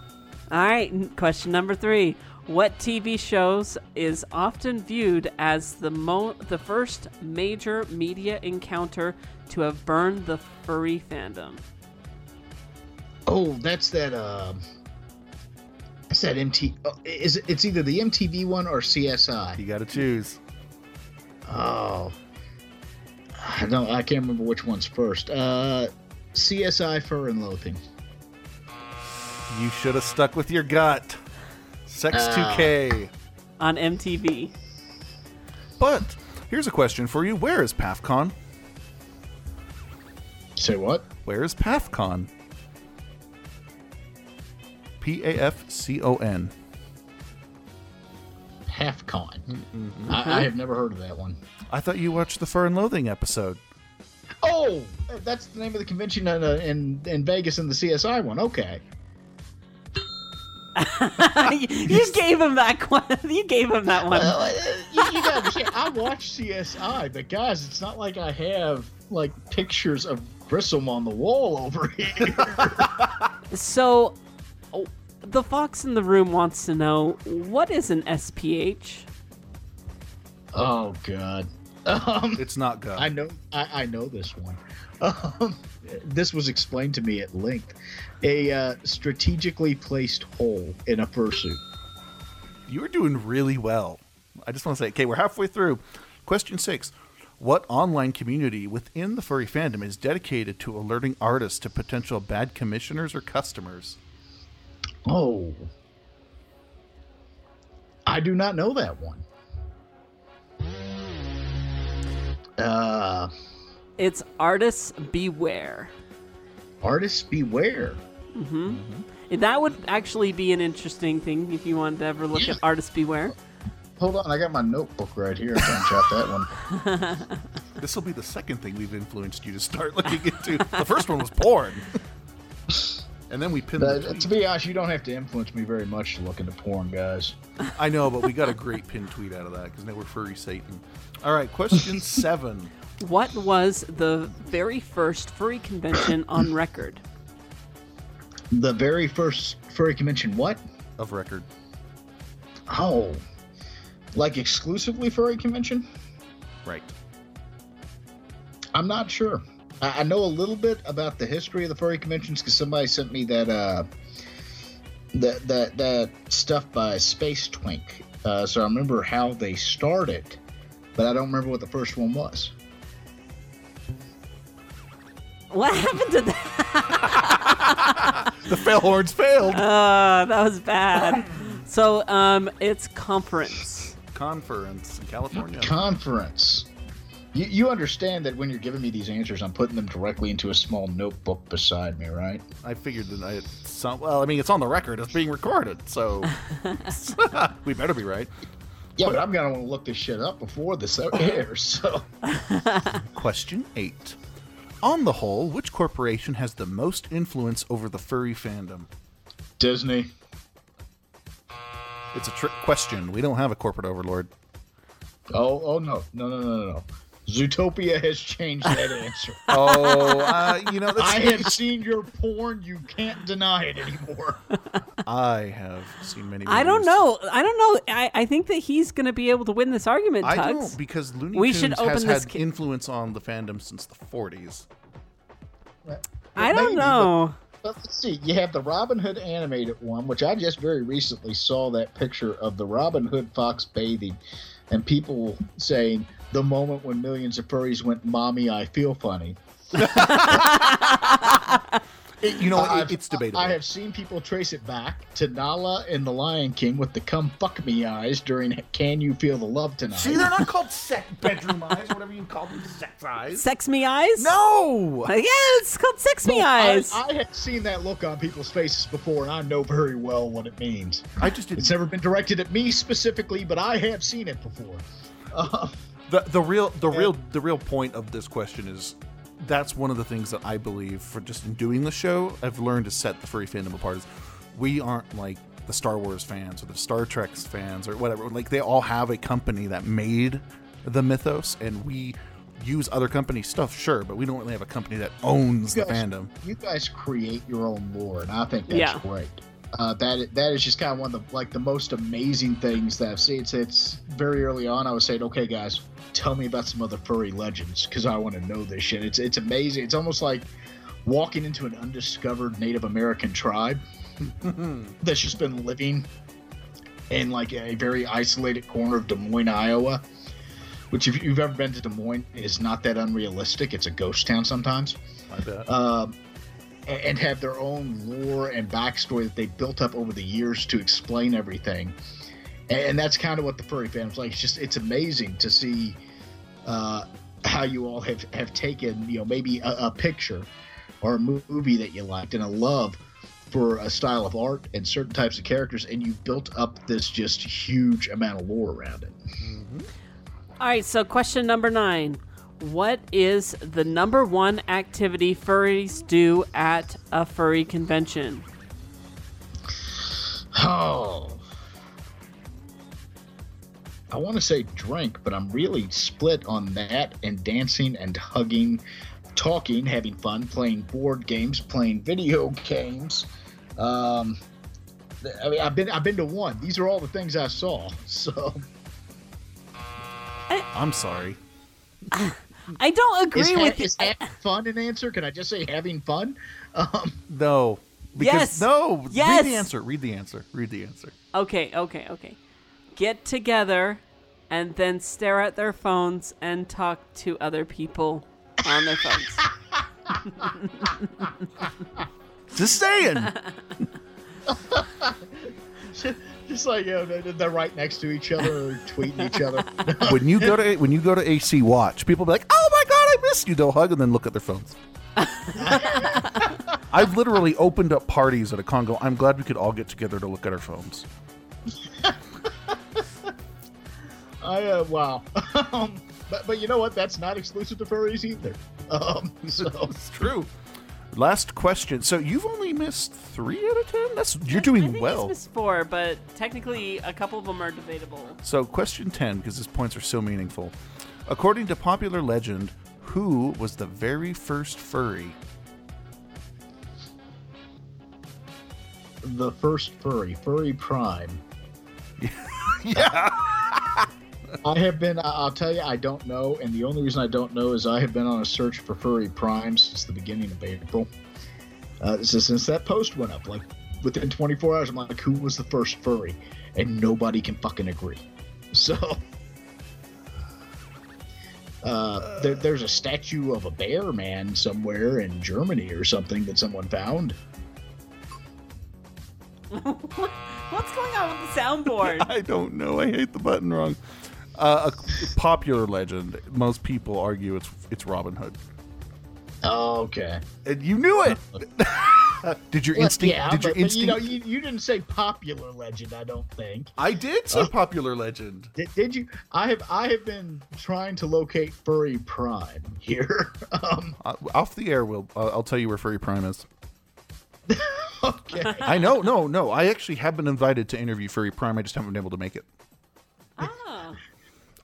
All right, question number three. What TV shows is often viewed as the mo- the first major media encounter to have burned the furry fandom? Oh, that's that. Um, that's that MT. Oh, is it? It's either the MTV one or CSI. You got to choose. Oh, I don't. I can't remember which one's first. Uh, CSI Fur and Loathing. You should have stuck with your gut. Sex Ah. 2K. On MTV. But here's a question for you. Where is PAFCON? Say what? Where is PAFCON? P A F C O N. HalfCon. Mm-hmm. I, I have never heard of that one. I thought you watched the Fur and Loathing episode. Oh, that's the name of the convention in uh, in, in Vegas in the CSI one. Okay. you gave him that one. You gave him that one. Well, uh, you, you gotta understand, I watch CSI, but guys, it's not like I have like pictures of Grissom on the wall over here. So, the fox in the room wants to know what is an SPH? oh God. Um, It's not good. I know. I, I know this one. Um, this was explained to me at length. A uh, strategically placed hole in a fursuit. You are doing really well. I just want to say, okay, we're halfway through. Question six. What online community within the furry fandom is dedicated to alerting artists to potential bad commissioners or customers? Oh. I do not know that one. Uh, It's artists beware. artists beware. hmm That would actually be an interesting thing if you wanted to ever look at artists beware. Hold on, I got my notebook right here. I can jot that one. This will be the second thing we've influenced you to start looking into. the first one was porn. and then we pin. The to be honest, you don't have to influence me very much to look into porn, guys. I know, but we got a great pin tweet out of that because now we're furry Satan. All right, question seven. What was the very first furry convention on record? The very first furry convention, what? Of record. Oh, like exclusively furry convention? Right. I'm not sure. I, I know a little bit about the history of the furry conventions because somebody sent me that uh, that that that stuff by Space Twink. Uh, so I remember how they started, but I don't remember what the first one was. What happened to that? The fail horns failed. Uh, that was bad. So, um, it's ConFurence. ConFurence in California. ConFurence. You, you understand that when you're giving me these answers, I'm putting them directly into a small notebook beside me, right? I figured that I. Some, well, I mean, it's on the record. It's being recorded, so we better be right. Yeah, but I'm gonna want to look this shit up before this airs. So Question eight. On the whole, which corporation has the most influence over the furry fandom? Disney. It's a trick question. We don't have a corporate overlord. Oh, oh no, no, no, no, no, no. Zootopia has changed that answer. Oh, uh, you know, that's, I have seen your porn. You can't deny it anymore. I have seen many. I don't know. I don't know. I, I think that he's going to be able to win this argument, I Tugs. don't because Looney We Tunes should open has had ca- influence on the fandom since the 40s. I don't Maybe, know. But let's see. You have the Robin Hood animated one, which I just very recently saw that picture of the Robin Hood fox bathing, and people saying the moment when millions of furries went, "Mommy, I feel funny." It- you know, It- it's debatable. I have seen people trace it back to Nala in The Lion King with the "come fuck me" eyes during "Can you feel the love tonight?" See, they're not called sex bedroom eyes whatever you call them, sex eyes. Sex me eyes? No. Yeah, it's called sex me No, I- eyes. I, have seen that look on people's faces before, and I know very well what it means. I just didn't. It's never been directed at me specifically, but I have seen it before. Uh, the the real the real the real point of this question is that's one of the things that I believe for just in doing the show I've learned to set the furry fandom apart is we aren't like the Star Wars fans or the Star Trek fans or whatever like they all have a company that made the mythos and we use other company stuff sure but we don't really have a company that owns the fandom You guys create your own lore, and I think that's Yeah. great. Uh, that that is just kind of one of the like the most amazing things that I've seen. It's, it's very early on. I was saying, okay, guys, tell me about some other furry legends because I want to know this shit. It's it's amazing. It's almost like walking into an undiscovered Native American tribe that's just been living in like a very isolated corner of Des Moines, Iowa. Which, if you've ever been to Des Moines, is not that unrealistic. It's a ghost town sometimes I bet um, and have their own lore and backstory that they built up over the years to explain everything. And, that's kind of what the furry fandom's like. It's just it's amazing to see uh, how you all have have taken you know maybe a, a picture or a movie that you liked and a love for a style of art and certain types of characters, and you built up this just huge amount of lore around it. All right, so question number nine. What is the number one activity furries do at a furry convention? Oh. I want to say drink, but I'm really split on that and dancing and hugging, talking, having fun, playing board games, playing video games. Um, I mean, I've been I've been to one. These are all the things I saw. So I'm sorry I don't agree is, ha- with is having fun an answer? Can I just say having fun? Um, no because Yes. no Yes. read the answer read the answer read the answer Okay, okay, okay. Get together and then stare at their phones and talk to other people on their phones. Just saying. Just like you know, they're- right next to each other tweeting each other. when you go to when you go to AC Watch, people be like, "Oh my god, I missed you." They'll hug and then look at their phones. I've literally opened up parties at a Congo. I'm glad we could all get together to look at our phones. I uh, wow. um, but but you know what? That's not exclusive to furries either. Um, so It's true. Last question. So you've only missed three out of ten. That's you're I doing think well. he's missed four, but technically a couple of them are debatable. So question ten, because his points are so meaningful. According to popular legend, who was the very first furry? the first furry, Furry Prime. yeah. I have been. I- I'll tell you, I don't know, and the only reason I don't know is I have been on a search for furry primes since the beginning of April. Uh, so since that post went up, like within 24 hours, I'm like, who was the first furry? And nobody can fucking agree. So. Uh, there, there's a statue of a bear man somewhere in Germany or something that someone found. What's going on with the soundboard? I don't know. I hate the button wrong. Uh, a popular legend. Most people argue it's it's Robin Hood. Oh, okay. And you knew it. did your Well, instinct? yeah, did your but, but, instinct? you know, you, you didn't say popular legend. I don't think. I did say Oh. popular legend. Did, did you? I have I have been trying to locate Furry Prime here. um, Uh, off the air, will uh, I'll tell you where Furry Prime is. okay. I know, no, no. I actually have been invited to interview Furry Prime. I just haven't been able to make it.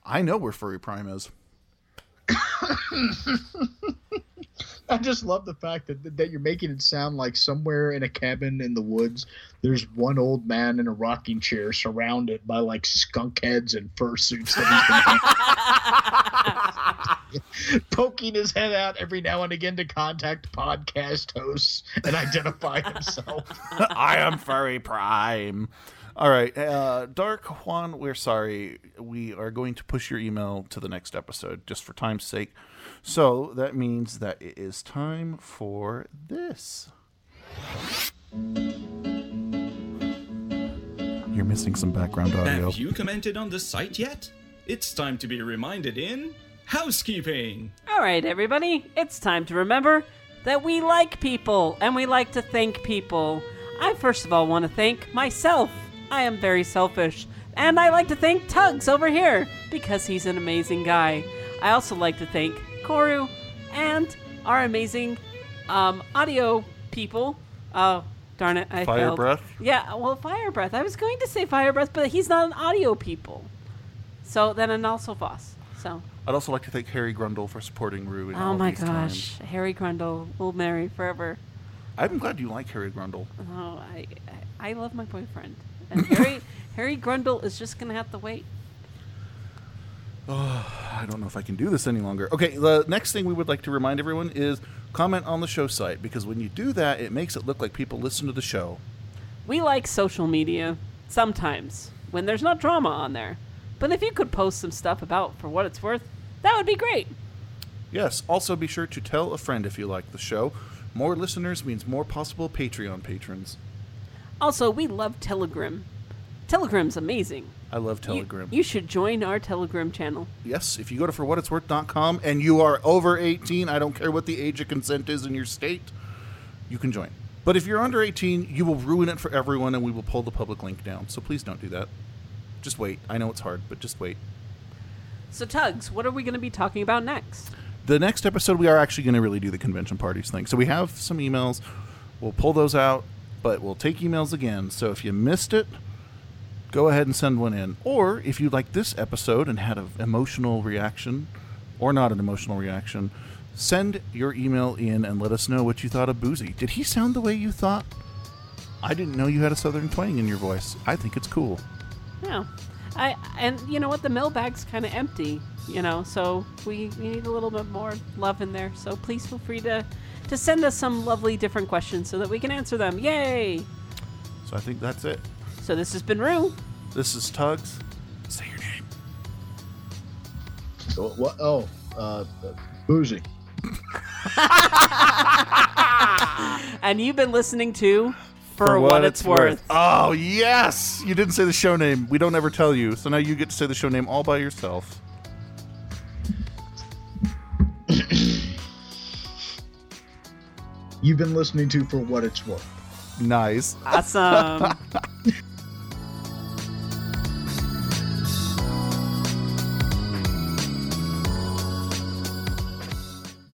I know where Furry Prime is. I just love the fact that that you're making it sound like somewhere in a cabin in the woods, there's one old man in a rocking chair surrounded by like skunk heads and fursuits that he's been poking his head out every now and again to contact podcast hosts and identify himself. I am Furry Prime. All right, uh, Dark Juan, we're sorry. We are going to push your email to the next episode just for time's sake. So that means that it is time for this. You're missing some background audio. Have you commented on the site yet? It's time to be reminded in housekeeping. All right, everybody, it's time to remember that we like people and we like to thank people. I first of all want to thank myself. I am very selfish. And I like to thank Tugs over here because he's an amazing guy. I also like to thank Koru and our amazing um, audio people. Oh, darn it. I Fire failed. Breath? Yeah, well, Fire Breath. I was going to say Fire Breath, but he's not an audio people. So then, and also Voss. So. I'd also like to thank Harry Grundle for supporting Rue. Oh my gosh, times. Harry Grundle will marry forever. I'm glad you like Harry Grundle. Oh, I, I love my boyfriend, and Harry, Harry Grundle is just gonna have to wait. I don't know if I can do this any longer. Okay, the next thing we would like to remind everyone is comment on the show site because when you do that, it makes it look like people listen to the show. We like social media sometimes when there's not drama on there, but if you could post some stuff about for what it's worth, that would be great. Yes, also be sure to tell a friend if you like the show. More listeners means more possible Patreon patrons. Also, we love Telegram. Telegram's amazing. I love You- Telegram. You, should join our Telegram channel. yes, if you go to forwhatitsworth.com and you are over 18, I don't care what the age of consent is in your state, you can join. But if you're under 18, you will ruin it for everyone and we will pull the public link down. So please don't do that. Just wait. I know it's hard, but just wait. So, Tugs, what are we going to be talking about next? the next episode we are actually going to really do the convention parties thing so we have some emails we'll pull those out but we'll take emails again. So if you missed it go ahead and send one in. Or if you like this episode and had an emotional reaction or not an emotional reaction send your email in and let us know what you thought of boozy. Did he sound the way you thought? I didn't know you had a southern twang in your voice. I think it's cool. Yeah. I and you know what? The mailbag's kind of empty, you know, so we, we need a little bit more love in there. So please feel free to to send us some lovely different questions so that we can answer them. Yay! so i think that's it So this has been Rue. this is tugs say your name So what? Oh, uh, boozy. and you've been listening to For, What, It's Worth. Oh, yes! You didn't say the show name. We don't ever tell you. So now you get to say the show name all by yourself. You've been listening to For What It's Worth. Nice. Awesome.